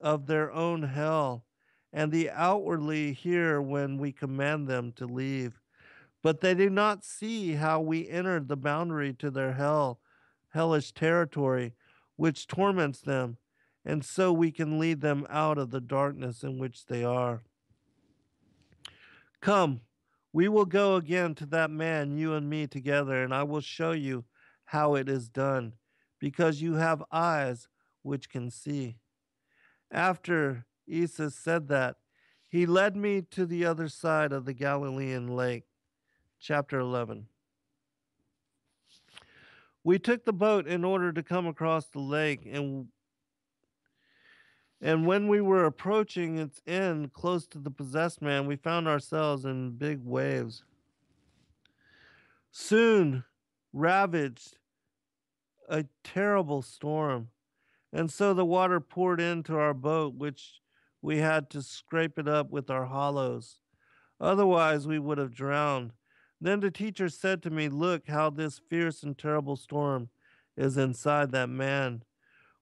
of their own hell, and the outwardly hear when we command them to leave. But they do not see how we entered the boundary to their hell, hellish territory, which torments them, and so we can lead them out of the darkness in which they are. Come, we will go again to that man, you and me together, and I will show you how it is done, because you have eyes which can see. After Isus said that, He led me to the other side of the Galilean lake. Chapter 11. We took the boat in order to come across the lake, and and when we were approaching its end, close to the possessed man, we found ourselves in big waves. Soon ravaged a terrible storm, and so the water poured into our boat, which we had to scrape it up with our hollows. Otherwise, we would have drowned. Then the teacher said to me, Look how this fierce and terrible storm is inside that man.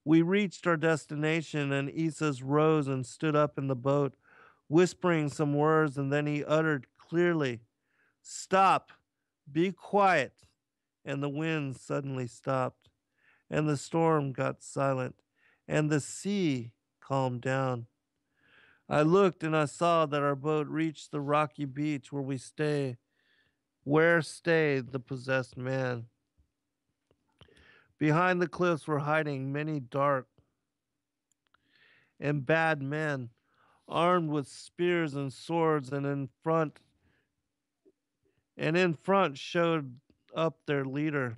We reached our destination, and Esau rose and stood up in the boat, whispering some words, and then he uttered clearly, Stop, be quiet. And the wind suddenly stopped, and the storm got silent, and the sea calmed down. I looked and I saw that our boat reached the rocky beach where we stay, where stayed the possessed man. Behind the cliffs were hiding many dark and bad men, armed with spears and swords, and in front and in front showed up their leader.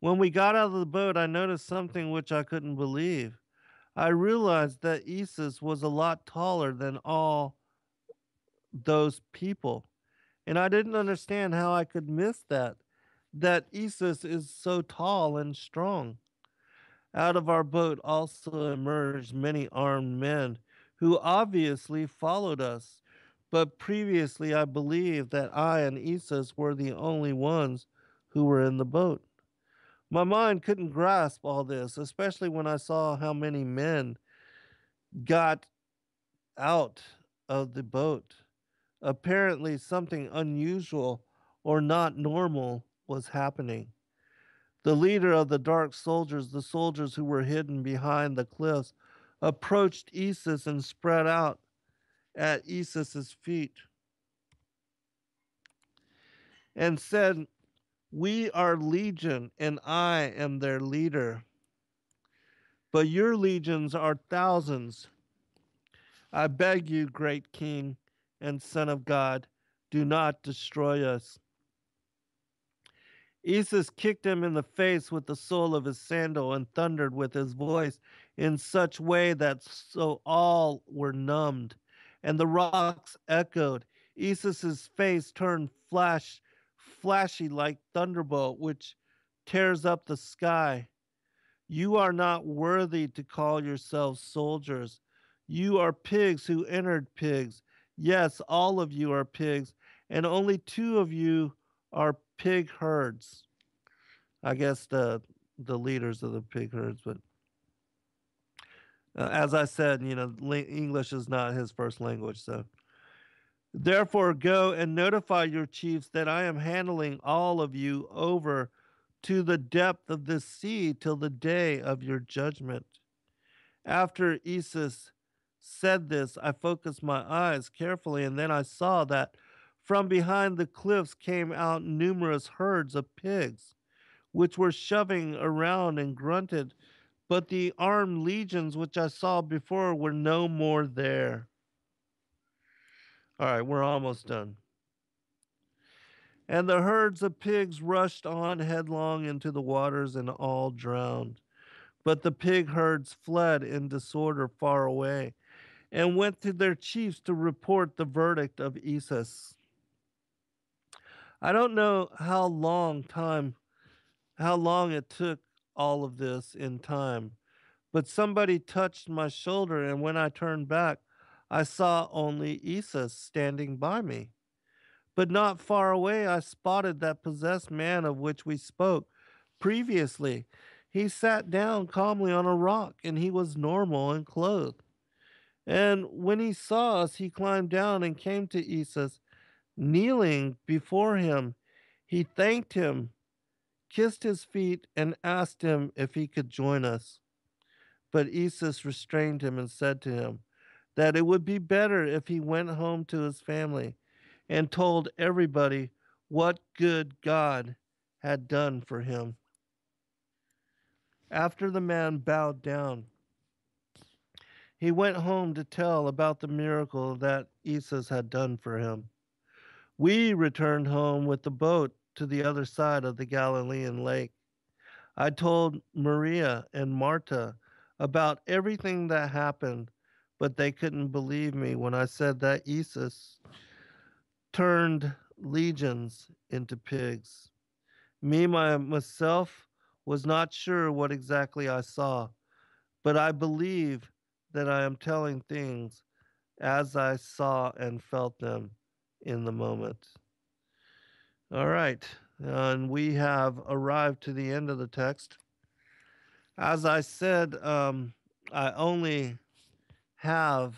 When we got out of the boat, I noticed something which I couldn't believe. I realized that Isis was a lot taller than all those people. And I didn't understand how I could miss that that Isis is so tall and strong. Out of our boat also emerged many armed men who obviously followed us. But previously, I believed that I and Isis were the only ones who were in the boat. My mind couldn't grasp all this, especially when I saw how many men got out of the boat. Apparently, something unusual or not normal was happening. The leader of the dark soldiers, the soldiers who were hidden behind the cliffs, approached Isis and spread out at Isis's feet and said, We are legion, and I am their leader. But your legions are thousands. I beg you, great king and son of God, do not destroy us. Isis kicked him in the face with the sole of his sandal and thundered with his voice in such way that so all were numbed, and the rocks echoed. Isis's face turned flash, flashy like thunderbolt, which tears up the sky. You are not worthy to call yourselves soldiers. You are pigs who entered pigs. Yes, all of you are pigs, and only two of you are pig herds. I guess the the leaders of the pig herds, but uh, as I said, you know, English is not his first language, so. Therefore, go and notify your chiefs that I am handling all of you over to the depth of the sea till the day of your judgment. After Isis said this, I focused my eyes carefully, and then I saw that from behind the cliffs came out numerous herds of pigs, which were shoving around and grunted, but the armed legions which I saw before were no more there. All right, we're almost done. And the herds of pigs rushed on headlong into the waters and all drowned. But the pig herds fled in disorder far away and went to their chiefs to report the verdict of Isis. I don't know how long time, how long it took all of this in time, but somebody touched my shoulder, and when I turned back, I saw only Isis standing by me. But not far away, I spotted that possessed man of which we spoke previously. He sat down calmly on a rock, and he was normal and clothed. And when he saw us, he climbed down and came to Isis Kneeling before him, he thanked him, kissed his feet, and asked him if he could join us. But Isis restrained him and said to him that it would be better if he went home to his family and told everybody what good God had done for him. After the man bowed down, he went home to tell about the miracle that Jesus had done for him. We returned home with the boat to the other side of the Galilean lake. I told Maria and Marta about everything that happened, but they couldn't believe me when I said that Jesus turned legions into pigs. Me, my, myself, was not sure what exactly I saw, but I believe that I am telling things as I saw and felt them in the moment. All right, and we have arrived to the end of the text. As I said, um, I only have.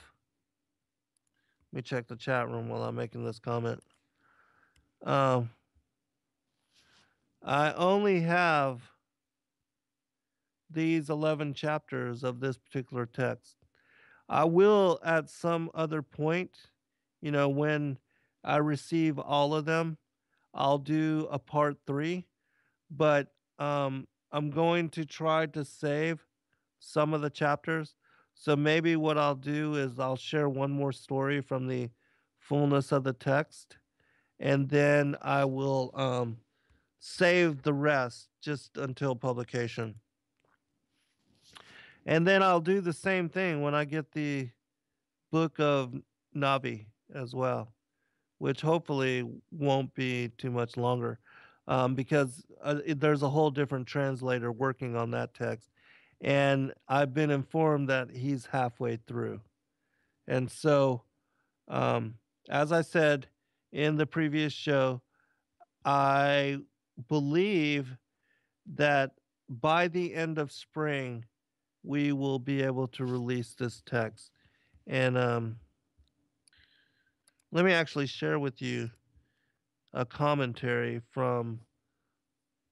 Let me check the chat room while I'm making this comment. Um, I only have these 11 chapters of this particular text. I will at some other point, you know, when I receive all of them, I'll do a part three, but um, I'm going to try to save some of the chapters. So maybe what I'll do is I'll share one more story from the fullness of the text, and then I will um, save the rest just until publication. And then I'll do the same thing when I get the book of Navi as well, which hopefully won't be too much longer um, because uh, it, there's a whole different translator working on that text. And I've been informed that he's halfway through. And so, um, as I said in the previous show, I believe that by the end of spring, we will be able to release this text. And um, let me actually share with you a commentary from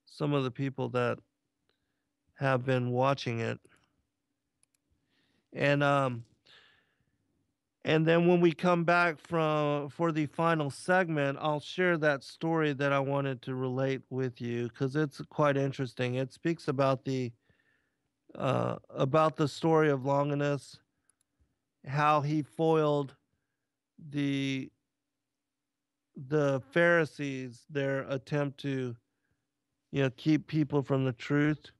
some of the people that have been watching it. And um and then when we come back from for the final segment, I'll share that story that I wanted to relate with you cuz it's quite interesting. It speaks about the uh, about the story of Longinus, how he foiled the the Pharisees their attempt to you know keep people from the truth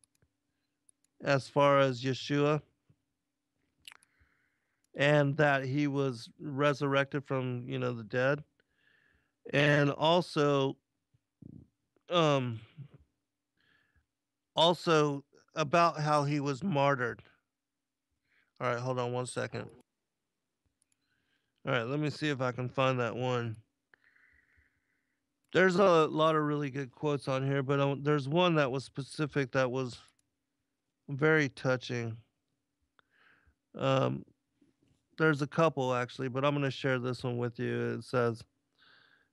as far as Yeshua and that he was resurrected from you know the dead and also um also about how he was martyred. All right, hold on one second. All right, let me see if I can find that one. There's a lot of really good quotes on here, but um, there's one that was specific that was very touching. Um, there's a couple actually, but I'm going to share this one with you. It says,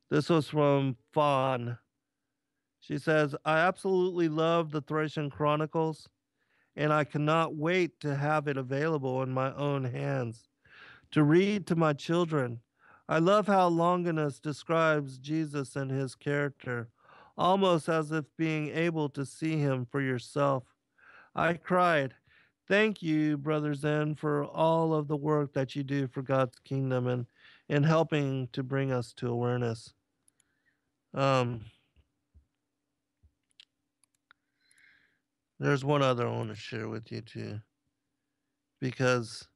This was from Fawn. She says, I absolutely love the Thracian Chronicles and I cannot wait to have it available in my own hands to read to my children. I love how Longinus describes Jesus and his character, almost as if being able to see him for yourself. I cried, Thank you, Brother Zen, for all of the work that you do for God's kingdom and in helping to bring us to awareness. Um, There's one other I want to share with you too, because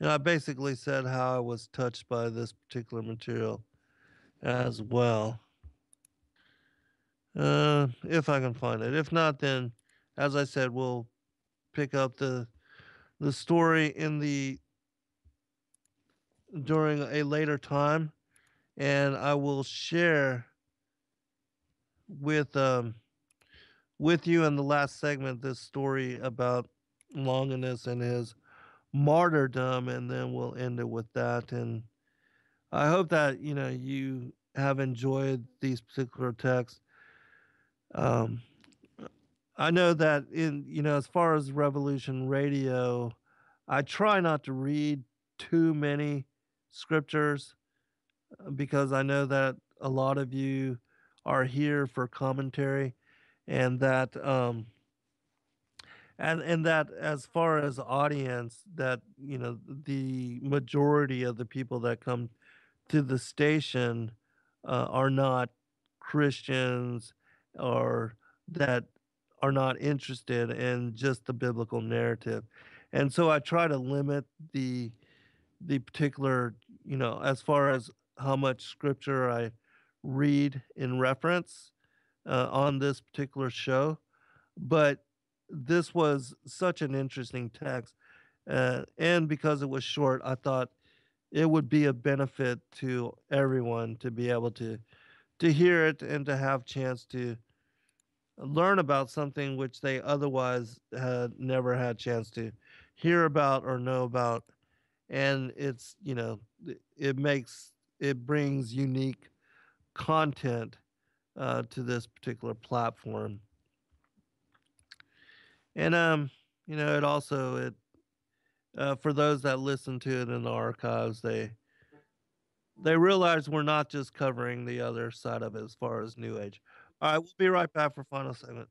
know I basically said how I was touched by this particular material as well. Uh, if I can find it. If not, then as I said, we'll pick up the the story in the during a later time, and I will share with um with you in the last segment this story about Longinus and his martyrdom, and then we'll end it with that. And I hope that you know you have enjoyed these particular texts. Um, I know that in you know as far as Revolution Radio, I try not to read too many scriptures uh, because I know that a lot of you are here for commentary and that um, and and that as far as audience that you know the majority of the people that come to the station uh, are not christians or that are not interested in just the biblical narrative. And so i try to limit the the particular you know as far as how much scripture i read in reference uh, on this particular show. But this was such an interesting text. Uh, and because it was short, I thought it would be a benefit to everyone to be able to to hear it and to have chance to learn about something which they otherwise had never had chance to hear about or know about and it's you know it makes it brings unique content uh, to this particular platform and um, you know, it also it uh, for those that listen to it in the archives, they they realize we're not just covering the other side of it as far as New Age. All right, we'll be right back for final segment.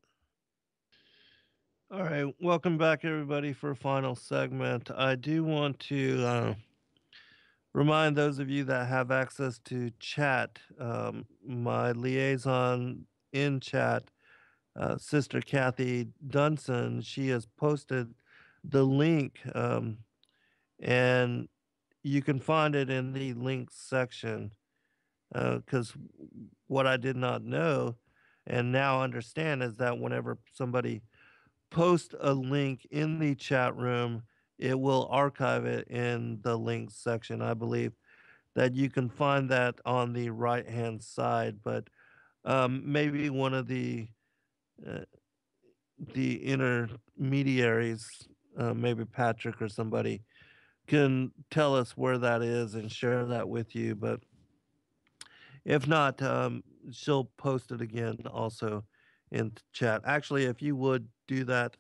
All right, welcome back everybody for final segment. I do want to uh, remind those of you that have access to chat, um, my liaison in chat uh, Sister Kathy Dunson, she has posted the link, um, and you can find it in the links section. Because uh, what I did not know and now understand is that whenever somebody posts a link in the chat room, it will archive it in the links section. I believe that you can find that on the right hand side, but um, maybe one of the uh, the intermediaries, uh, maybe Patrick or somebody, can tell us where that is and share that with you. But if not, um, she'll post it again also in chat. Actually, if you would do that,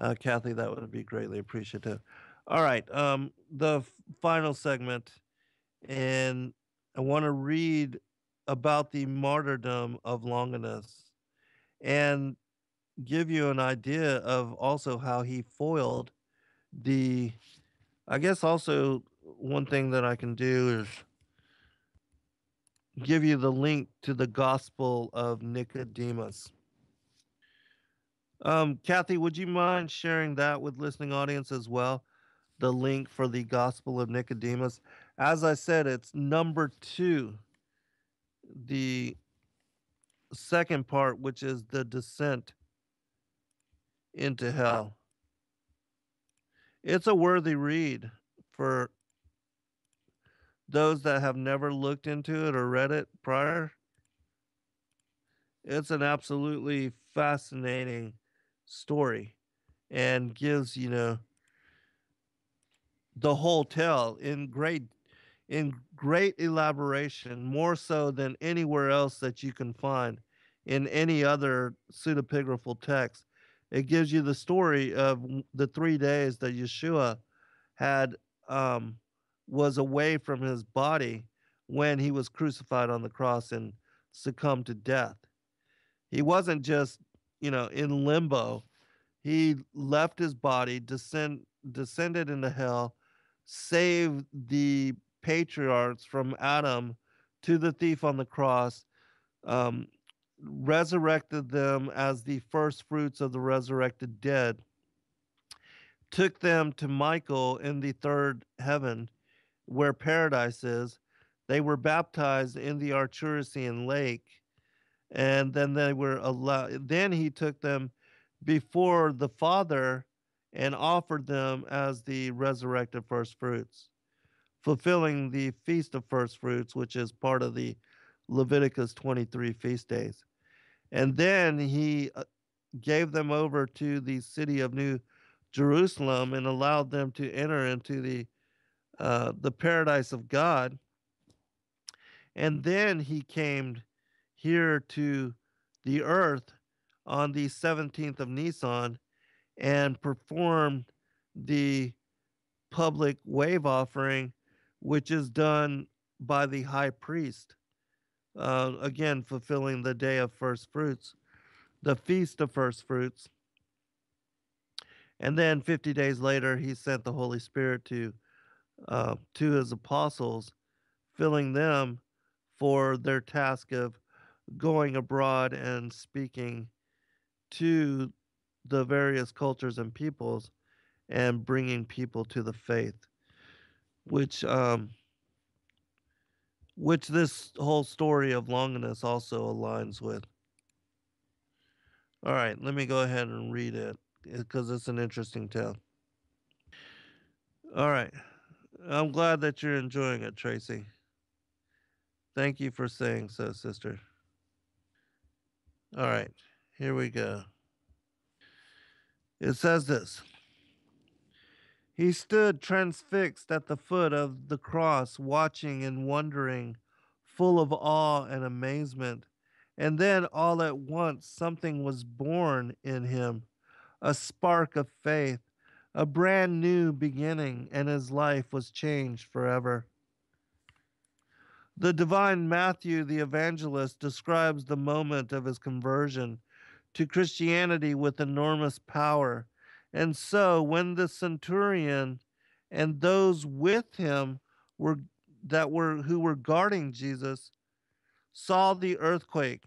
uh, Kathy, that would be greatly appreciative. All right, um, the final segment, and I want to read about the martyrdom of Longinus and give you an idea of also how he foiled the I guess also one thing that I can do is give you the link to the Gospel of Nicodemus. Um, Kathy, would you mind sharing that with listening audience as well? The link for the Gospel of Nicodemus. As I said, it's number two, the second part, which is the descent into ah. hell. It's a worthy read for those that have never looked into it or read it prior. It's an absolutely fascinating story and gives, you know, the whole tale in great in great elaboration, more so than anywhere else that you can find in any other pseudepigraphal text. It gives you the story of the three days that Yeshua had um, was away from his body when he was crucified on the cross and succumbed to death. He wasn't just, you know, in limbo. He left his body, descend, descended into hell, saved the patriarchs from Adam to the thief on the cross, um, resurrected them as the first fruits of the resurrected dead, took them to Michael in the third heaven, where paradise is. They were baptized in the Arturian lake, and then they were allowed. Then he took them before the Father and offered them as the resurrected first fruits fulfilling the Feast of First Fruits, which is part of the Leviticus 23 feast days. And then he uh, gave them over to the city of New Jerusalem and allowed them to enter into the uh, the paradise of God. And then he came here to the earth on the 17th of Nisan and performed the public wave offering which is done by the high priest. Uh, again, fulfilling the day of first fruits, the feast of first fruits. And then 50 days later, he sent the Holy Spirit to uh, to his apostles, filling them for their task of going abroad and speaking to the various cultures and peoples and bringing people to the faith, which um, which this whole story of Longinus also aligns with. All right, let me go ahead and read it because it's an interesting tale. All right. I'm glad that you're enjoying it, Tracy. Thank you for saying so, sister. All right, here we go. It says this He stood transfixed at the foot of the cross, watching and wondering, full of awe and amazement. And then all at once something was born in him a spark of faith, a brand new beginning, and his life was changed forever. The divine Matthew the evangelist describes the moment of his conversion to Christianity with enormous power. And so when the centurion and those with him were that were who were guarding Jesus saw the earthquake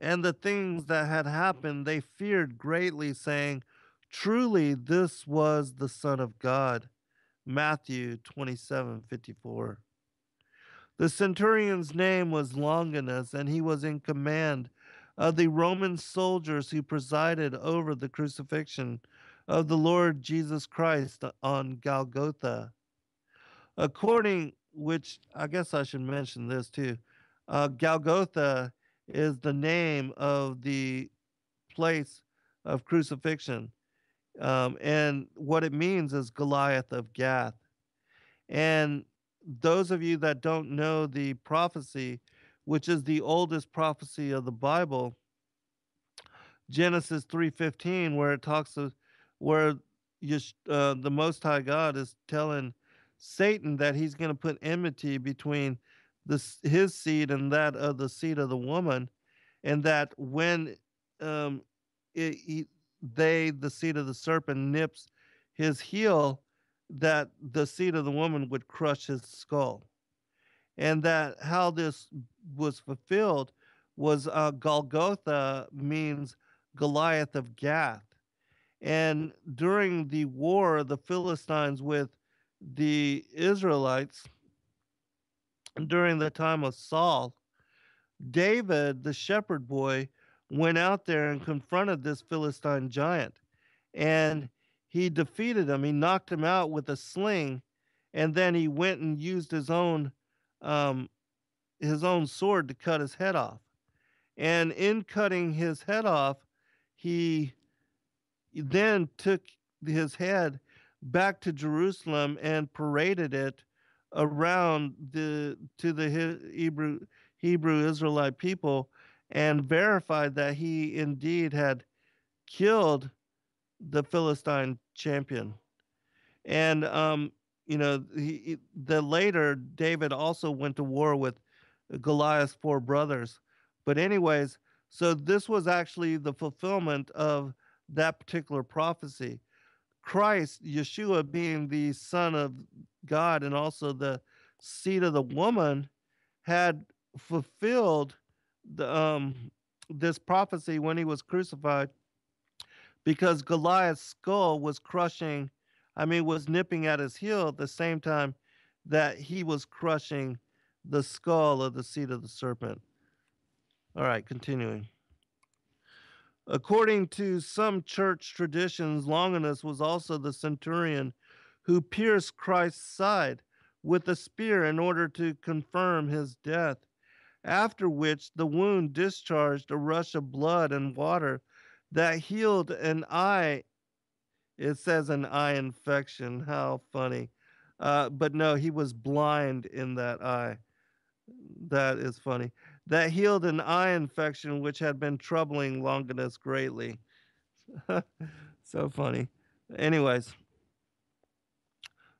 and the things that had happened, they feared greatly, saying, Truly, this was the Son of God. Matthew 27 54. The centurion's name was Longinus, and he was in command of the Roman soldiers who presided over the crucifixion of the Lord Jesus Christ on Golgotha. According, which I guess I should mention this too, uh, Golgotha is the name of the place of crucifixion. Um, and what it means is Goliath of Gath. And those of you that don't know the prophecy, which is the oldest prophecy of the Bible, Genesis 3:15, where it talks of where uh, the Most High God is telling Satan that he's going to put enmity between this his seed and that of the seed of the woman, and that when um, it, he, they, the seed of the serpent, nips his heel, that the seed of the woman would crush his skull, and that how this was fulfilled was uh, Golgotha means Goliath of Gath, and during the war, the Philistines with the Israelites during the time of Saul, David, the shepherd boy, went out there and confronted this Philistine giant. And he defeated him. He knocked him out with a sling. And then he went and used his own um, his own sword to cut his head off. And in cutting his head off, he then took his head back to Jerusalem and paraded it around the to the Hebrew Hebrew Israelite people and verified that he indeed had killed the Philistine champion. And um, you know, he, the later David also went to war with Goliath's four brothers. But anyways, so this was actually the fulfillment of that particular prophecy. Christ, Yeshua, being the Son of God and also the seed of the woman, had fulfilled the um this prophecy when he was crucified because Goliath's skull was crushing, I mean, was nipping at his heel at the same time that he was crushing the skull of the seed of the serpent. All right, continuing. According to some church traditions, Longinus was also the centurion who pierced Christ's side with a spear in order to confirm his death, after which the wound discharged a rush of blood and water that healed an eye. It says an eye infection. How funny. Uh, but no, he was blind in that eye. That is funny that healed an eye infection which had been troubling Longinus greatly. so funny. Anyways,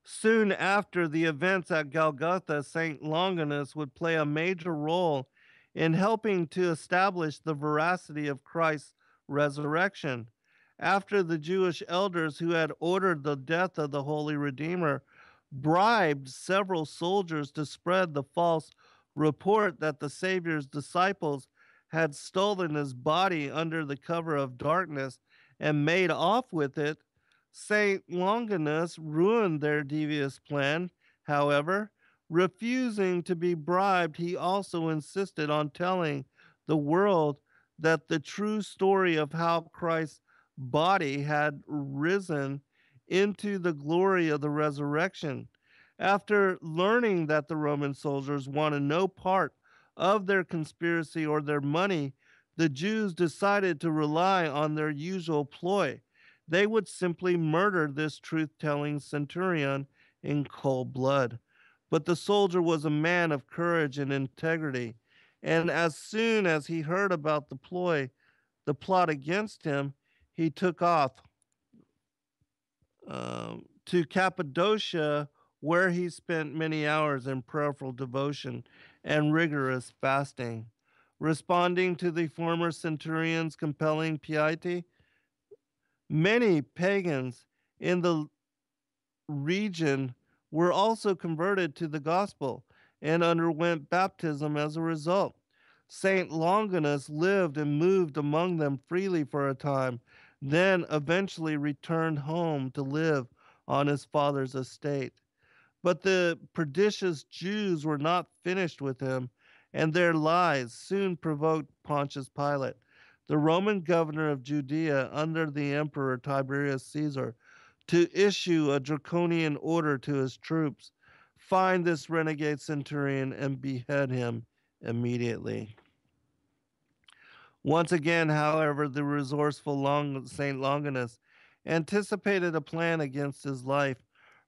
soon after the events at Golgotha, St. Longinus would play a major role in helping to establish the veracity of Christ's resurrection. After the Jewish elders who had ordered the death of the Holy Redeemer bribed several soldiers to spread the false report that the Savior's disciples had stolen his body under the cover of darkness and made off with it, St. Longinus ruined their devious plan. However, refusing to be bribed, he also insisted on telling the world that the true story of how Christ's body had risen into the glory of the resurrection. After learning that the Roman soldiers wanted no part of their conspiracy or their money, the Jews decided to rely on their usual ploy. They would simply murder this truth telling centurion in cold blood. But the soldier was a man of courage and integrity. And as soon as he heard about the ploy, the plot against him, he took off um, to Cappadocia, where he spent many hours in prayerful devotion and rigorous fasting. Responding to the former centurion's compelling piety, many pagans in the region were also converted to the gospel and underwent baptism as a result. Saint Longinus lived and moved among them freely for a time, then eventually returned home to live on his father's estate. But the pernicious Jews were not finished with him, and their lies soon provoked Pontius Pilate, the Roman governor of Judea under the emperor Tiberius Caesar, to issue a draconian order to his troops find this renegade centurion and behead him immediately. Once again, however, the resourceful Long- St. Longinus anticipated a plan against his life.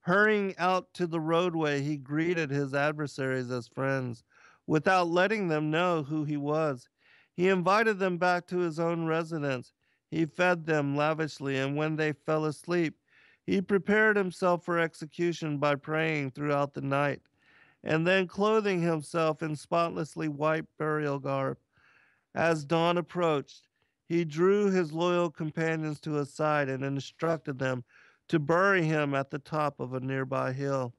Hurrying out to the roadway, he greeted his adversaries as friends without letting them know who he was. He invited them back to his own residence. He fed them lavishly, and when they fell asleep, he prepared himself for execution by praying throughout the night, and then clothing himself in spotlessly white burial garb. As dawn approached, he drew his loyal companions to his side and instructed them to bury him at the top of a nearby hill.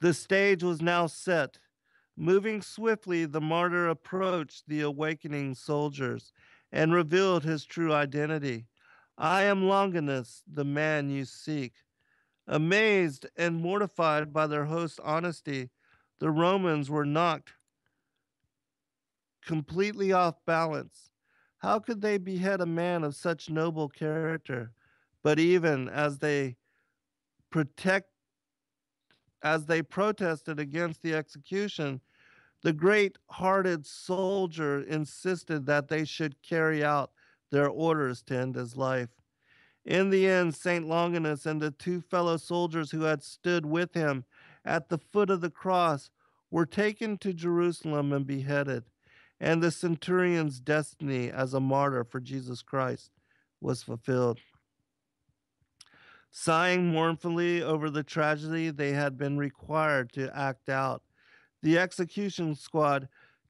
The stage was now set. Moving swiftly, the martyr approached the awakening soldiers and revealed his true identity. I am Longinus, the man you seek. Amazed and mortified by their host's honesty, the Romans were knocked completely off balance. How could they behead a man of such noble character? But even as they protect as they protested against the execution, the great hearted soldier insisted that they should carry out their orders to end his life. In the end, St. Longinus and the two fellow soldiers who had stood with him at the foot of the cross were taken to Jerusalem and beheaded, and the centurion's destiny as a martyr for Jesus Christ was fulfilled. Sighing mournfully over the tragedy they had been required to act out, the execution squad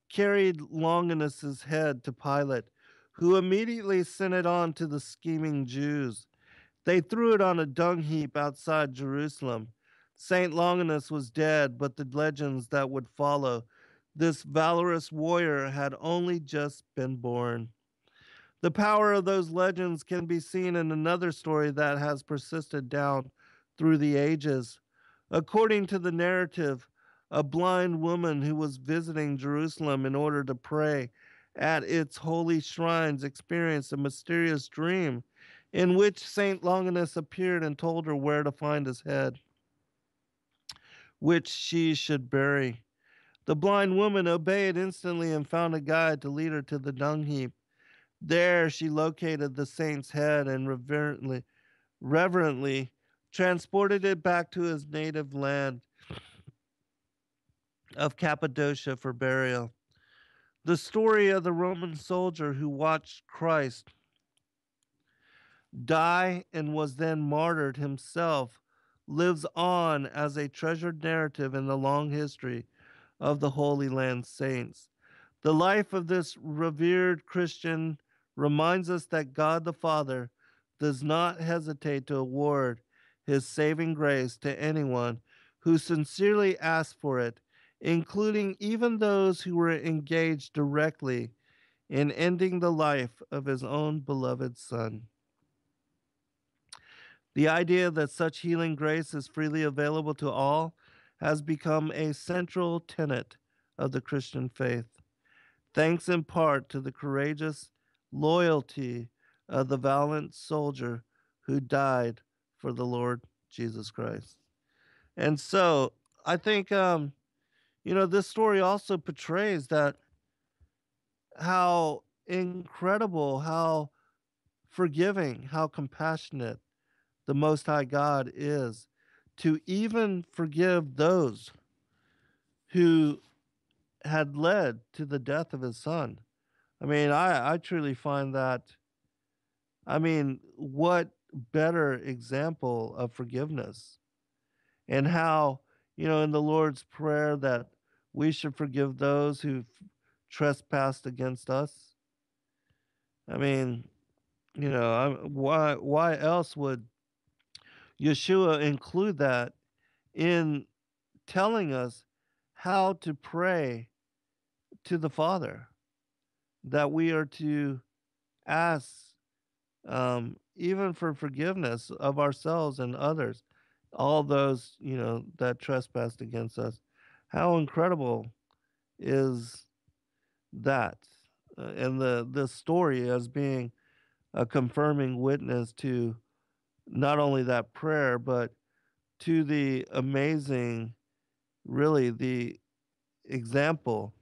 carried Longinus's head to Pilate, who immediately sent it on to the scheming Jews. They threw it on a dung heap outside Jerusalem. St. Longinus was dead, but the legends that would follow, this valorous warrior had only just been born. The power of those legends can be seen in another story that has persisted down through the ages. According to the narrative, a blind woman who was visiting Jerusalem in order to pray at its holy shrines experienced a mysterious dream in which St. Longinus appeared and told her where to find his head, which she should bury. The blind woman obeyed instantly and found a guide to lead her to the dung heap. There she located the saint's head and reverently, reverently transported it back to his native land of Cappadocia for burial. The story of the Roman soldier who watched Christ die and was then martyred himself lives on as a treasured narrative in the long history of the Holy Land saints. The life of this revered Christian reminds us that God the Father does not hesitate to award his saving grace to anyone who sincerely asks for it, including even those who were engaged directly in ending the life of his own beloved Son. The idea that such healing grace is freely available to all has become a central tenet of the Christian faith, thanks in part to the courageous loyalty of the valiant soldier who died for the Lord Jesus Christ. And so I think, um, you know, this story also portrays that how incredible, how forgiving, how compassionate the Most High God is to even forgive those who had led to the death of his son. I mean, I, I truly find that, I mean, what better example of forgiveness and how, you know, in the Lord's Prayer that we should forgive those who've trespassed against us. I mean, you know, I, why why else would Yeshua include that in telling us how to pray to the Father, that we are to ask um, even for forgiveness of ourselves and others, all those you know that trespassed against us. How incredible is that? Uh, and the the story as being a confirming witness to not only that prayer, but to the amazing, really the example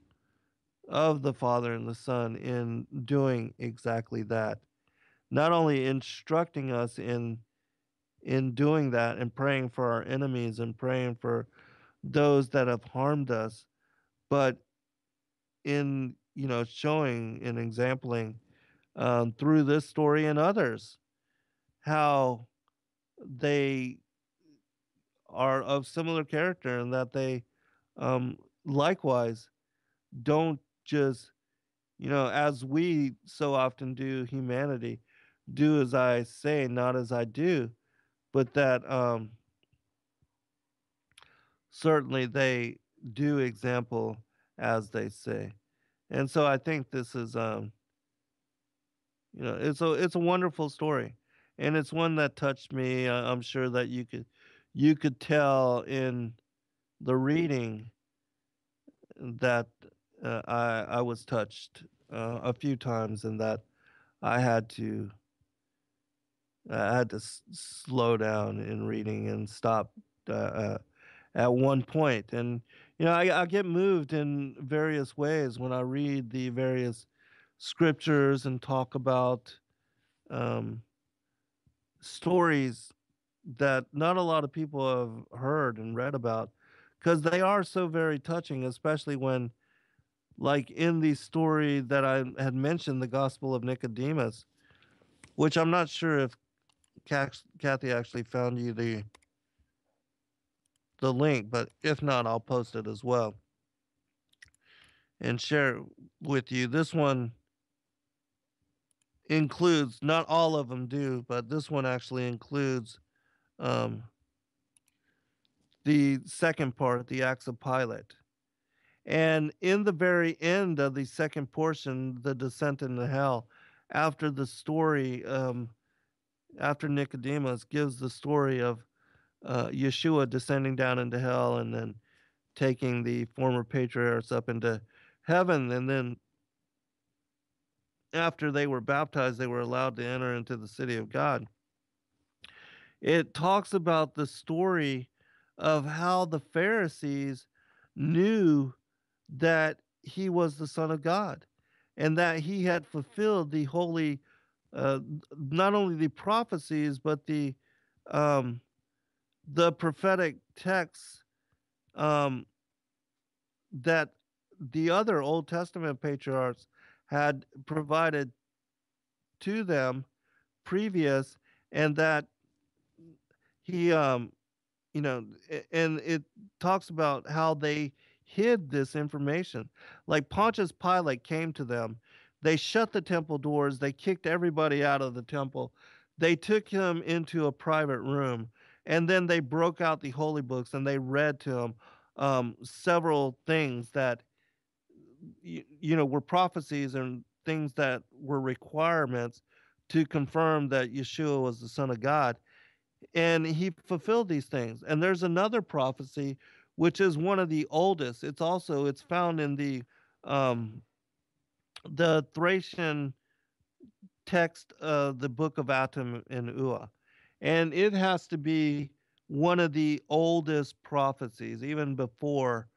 of the Father and the Son in doing exactly that. Not only instructing us in in doing that and praying for our enemies and praying for those that have harmed us, but in you know showing and exempling um, through this story and others how they are of similar character and that they um, likewise don't just, you know, as we so often do, humanity, do as I say, not as I do, but that um, certainly they do example as they say. And so I think this is, um, you know, it's a it's a wonderful story and it's one that touched me. I'm sure that you could you could tell in the reading that uh, I I was touched uh, a few times, and that I had to I had to s- slow down in reading and stop uh, uh at one point. And you know, I, I get moved in various ways when I read the various scriptures and talk about um, stories that not a lot of people have heard and read about because they are so very touching, especially when, like in the story that I had mentioned, the Gospel of Nicodemus, which I'm not sure if Kathy actually found you the the link, but if not, I'll post it as well and share with you. This one includes not all of them do, but this one actually includes um, the second part, the Acts of Pilate. And in the very end of the second portion, the descent into hell, after the story, um, after Nicodemus gives the story of uh, Yeshua descending down into hell and then taking the former patriarchs up into heaven, and then after they were baptized, they were allowed to enter into the city of God. It talks about the story of how the Pharisees knew that he was the Son of God and that he had fulfilled the holy, uh, not only the prophecies, but the um, the prophetic texts um, that the other Old Testament patriarchs had provided to them previous and that he um you know and it talks about how they hid this information like pontius pilate came to them They shut the temple doors. They kicked everybody out of the temple. They took him into a private room. And then they broke out the holy books and they read to him um, several things that, you, you know, were prophecies and things that were requirements to confirm that Yeshua was the Son of God. And he fulfilled these things. And there's another prophecy, which is one of the oldest. It's also it's found in the um, the Thracian text of the book of Atam and Eua. And it has to be one of the oldest prophecies, even before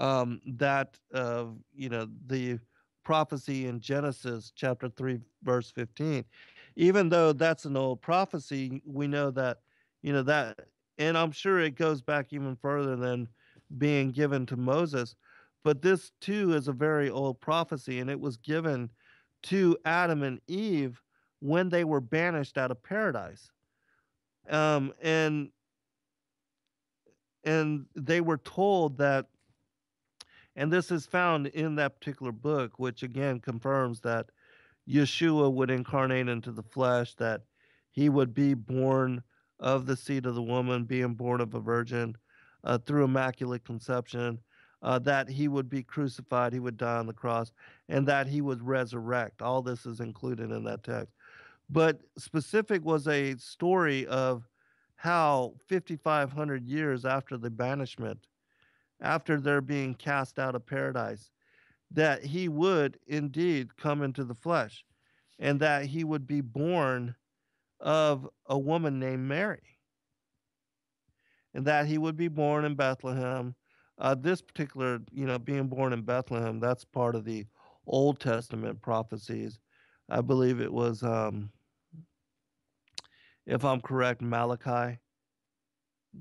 um, that, uh, you know, the prophecy in Genesis chapter 3, verse 15. Even though that's an old prophecy, we know that, you know, that, and I'm sure it goes back even further than being given to Moses. But this too is a very old prophecy, and it was given to Adam and Eve when they were banished out of paradise. Um, and and they were told that and this is found in that particular book which again confirms that Yeshua would incarnate into the flesh that he would be born of the seed of the woman being born of a virgin uh, through immaculate conception uh, that he would be crucified, he would die on the cross, and that he would resurrect. All this is included in that text. But specific was a story of how 5,500 years after the banishment, after their being cast out of paradise, that he would indeed come into the flesh and that he would be born of a woman named Mary. And that he would be born in Bethlehem uh, this particular, you know, being born in Bethlehem, that's part of the Old Testament prophecies. I believe it was, um, if I'm correct, Malachi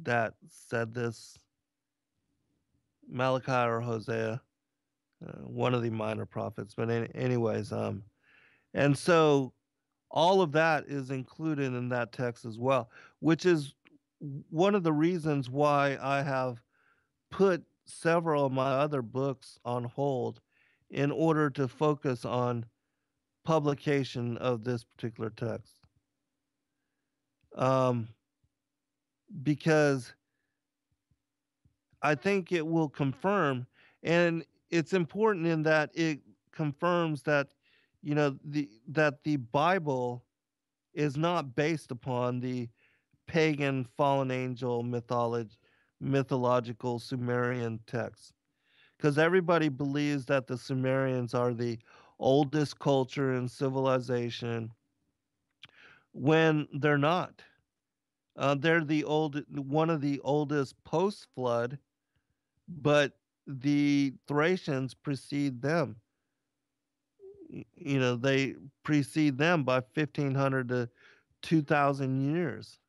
that said this. Malachi or Hosea, uh, one of the minor prophets. But any, anyways, um, and so all of that is included in that text as well, which is one of the reasons why I have put several of my other books on hold in order to focus on publication of this particular text. Um, because I think it will confirm, and it's important in that it confirms that, you know, the that the Bible is not based upon the pagan fallen angel mythology mythological Sumerian texts. Because everybody believes that the Sumerians are the oldest culture and civilization when they're not. Uh, they're the old one of the oldest post flood, but the Thracians precede them. You know, they precede them by 1500 to 2000 years.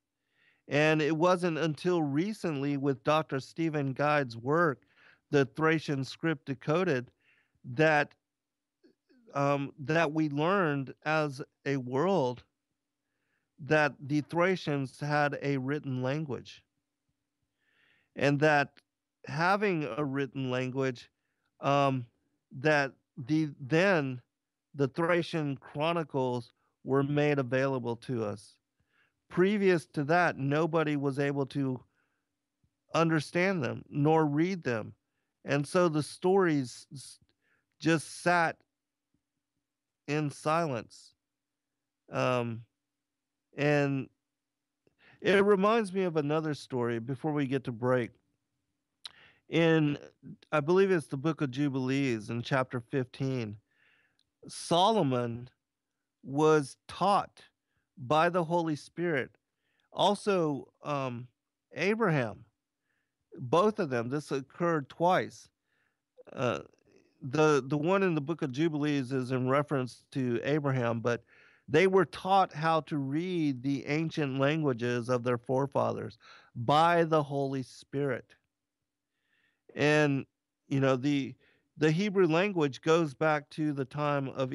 And it wasn't until recently, with Dr. Stephen Guide's work, the Thracian script decoded, that um, that we learned as a world that the Thracians had a written language, and that having a written language, um, that the then the Thracian chronicles were made available to us previous to that, nobody was able to understand them nor read them. And so the stories just sat in silence. Um, and it reminds me of another story before we get to break. In, I believe it's the book of Jubilees in chapter 15, Solomon was taught by the Holy Spirit. Also, um, Abraham, both of them, this occurred twice. Uh, the the one in the book of Jubilees is in reference to Abraham, but they were taught how to read the ancient languages of their forefathers by the Holy Spirit. And you know the the Hebrew language goes back to the time of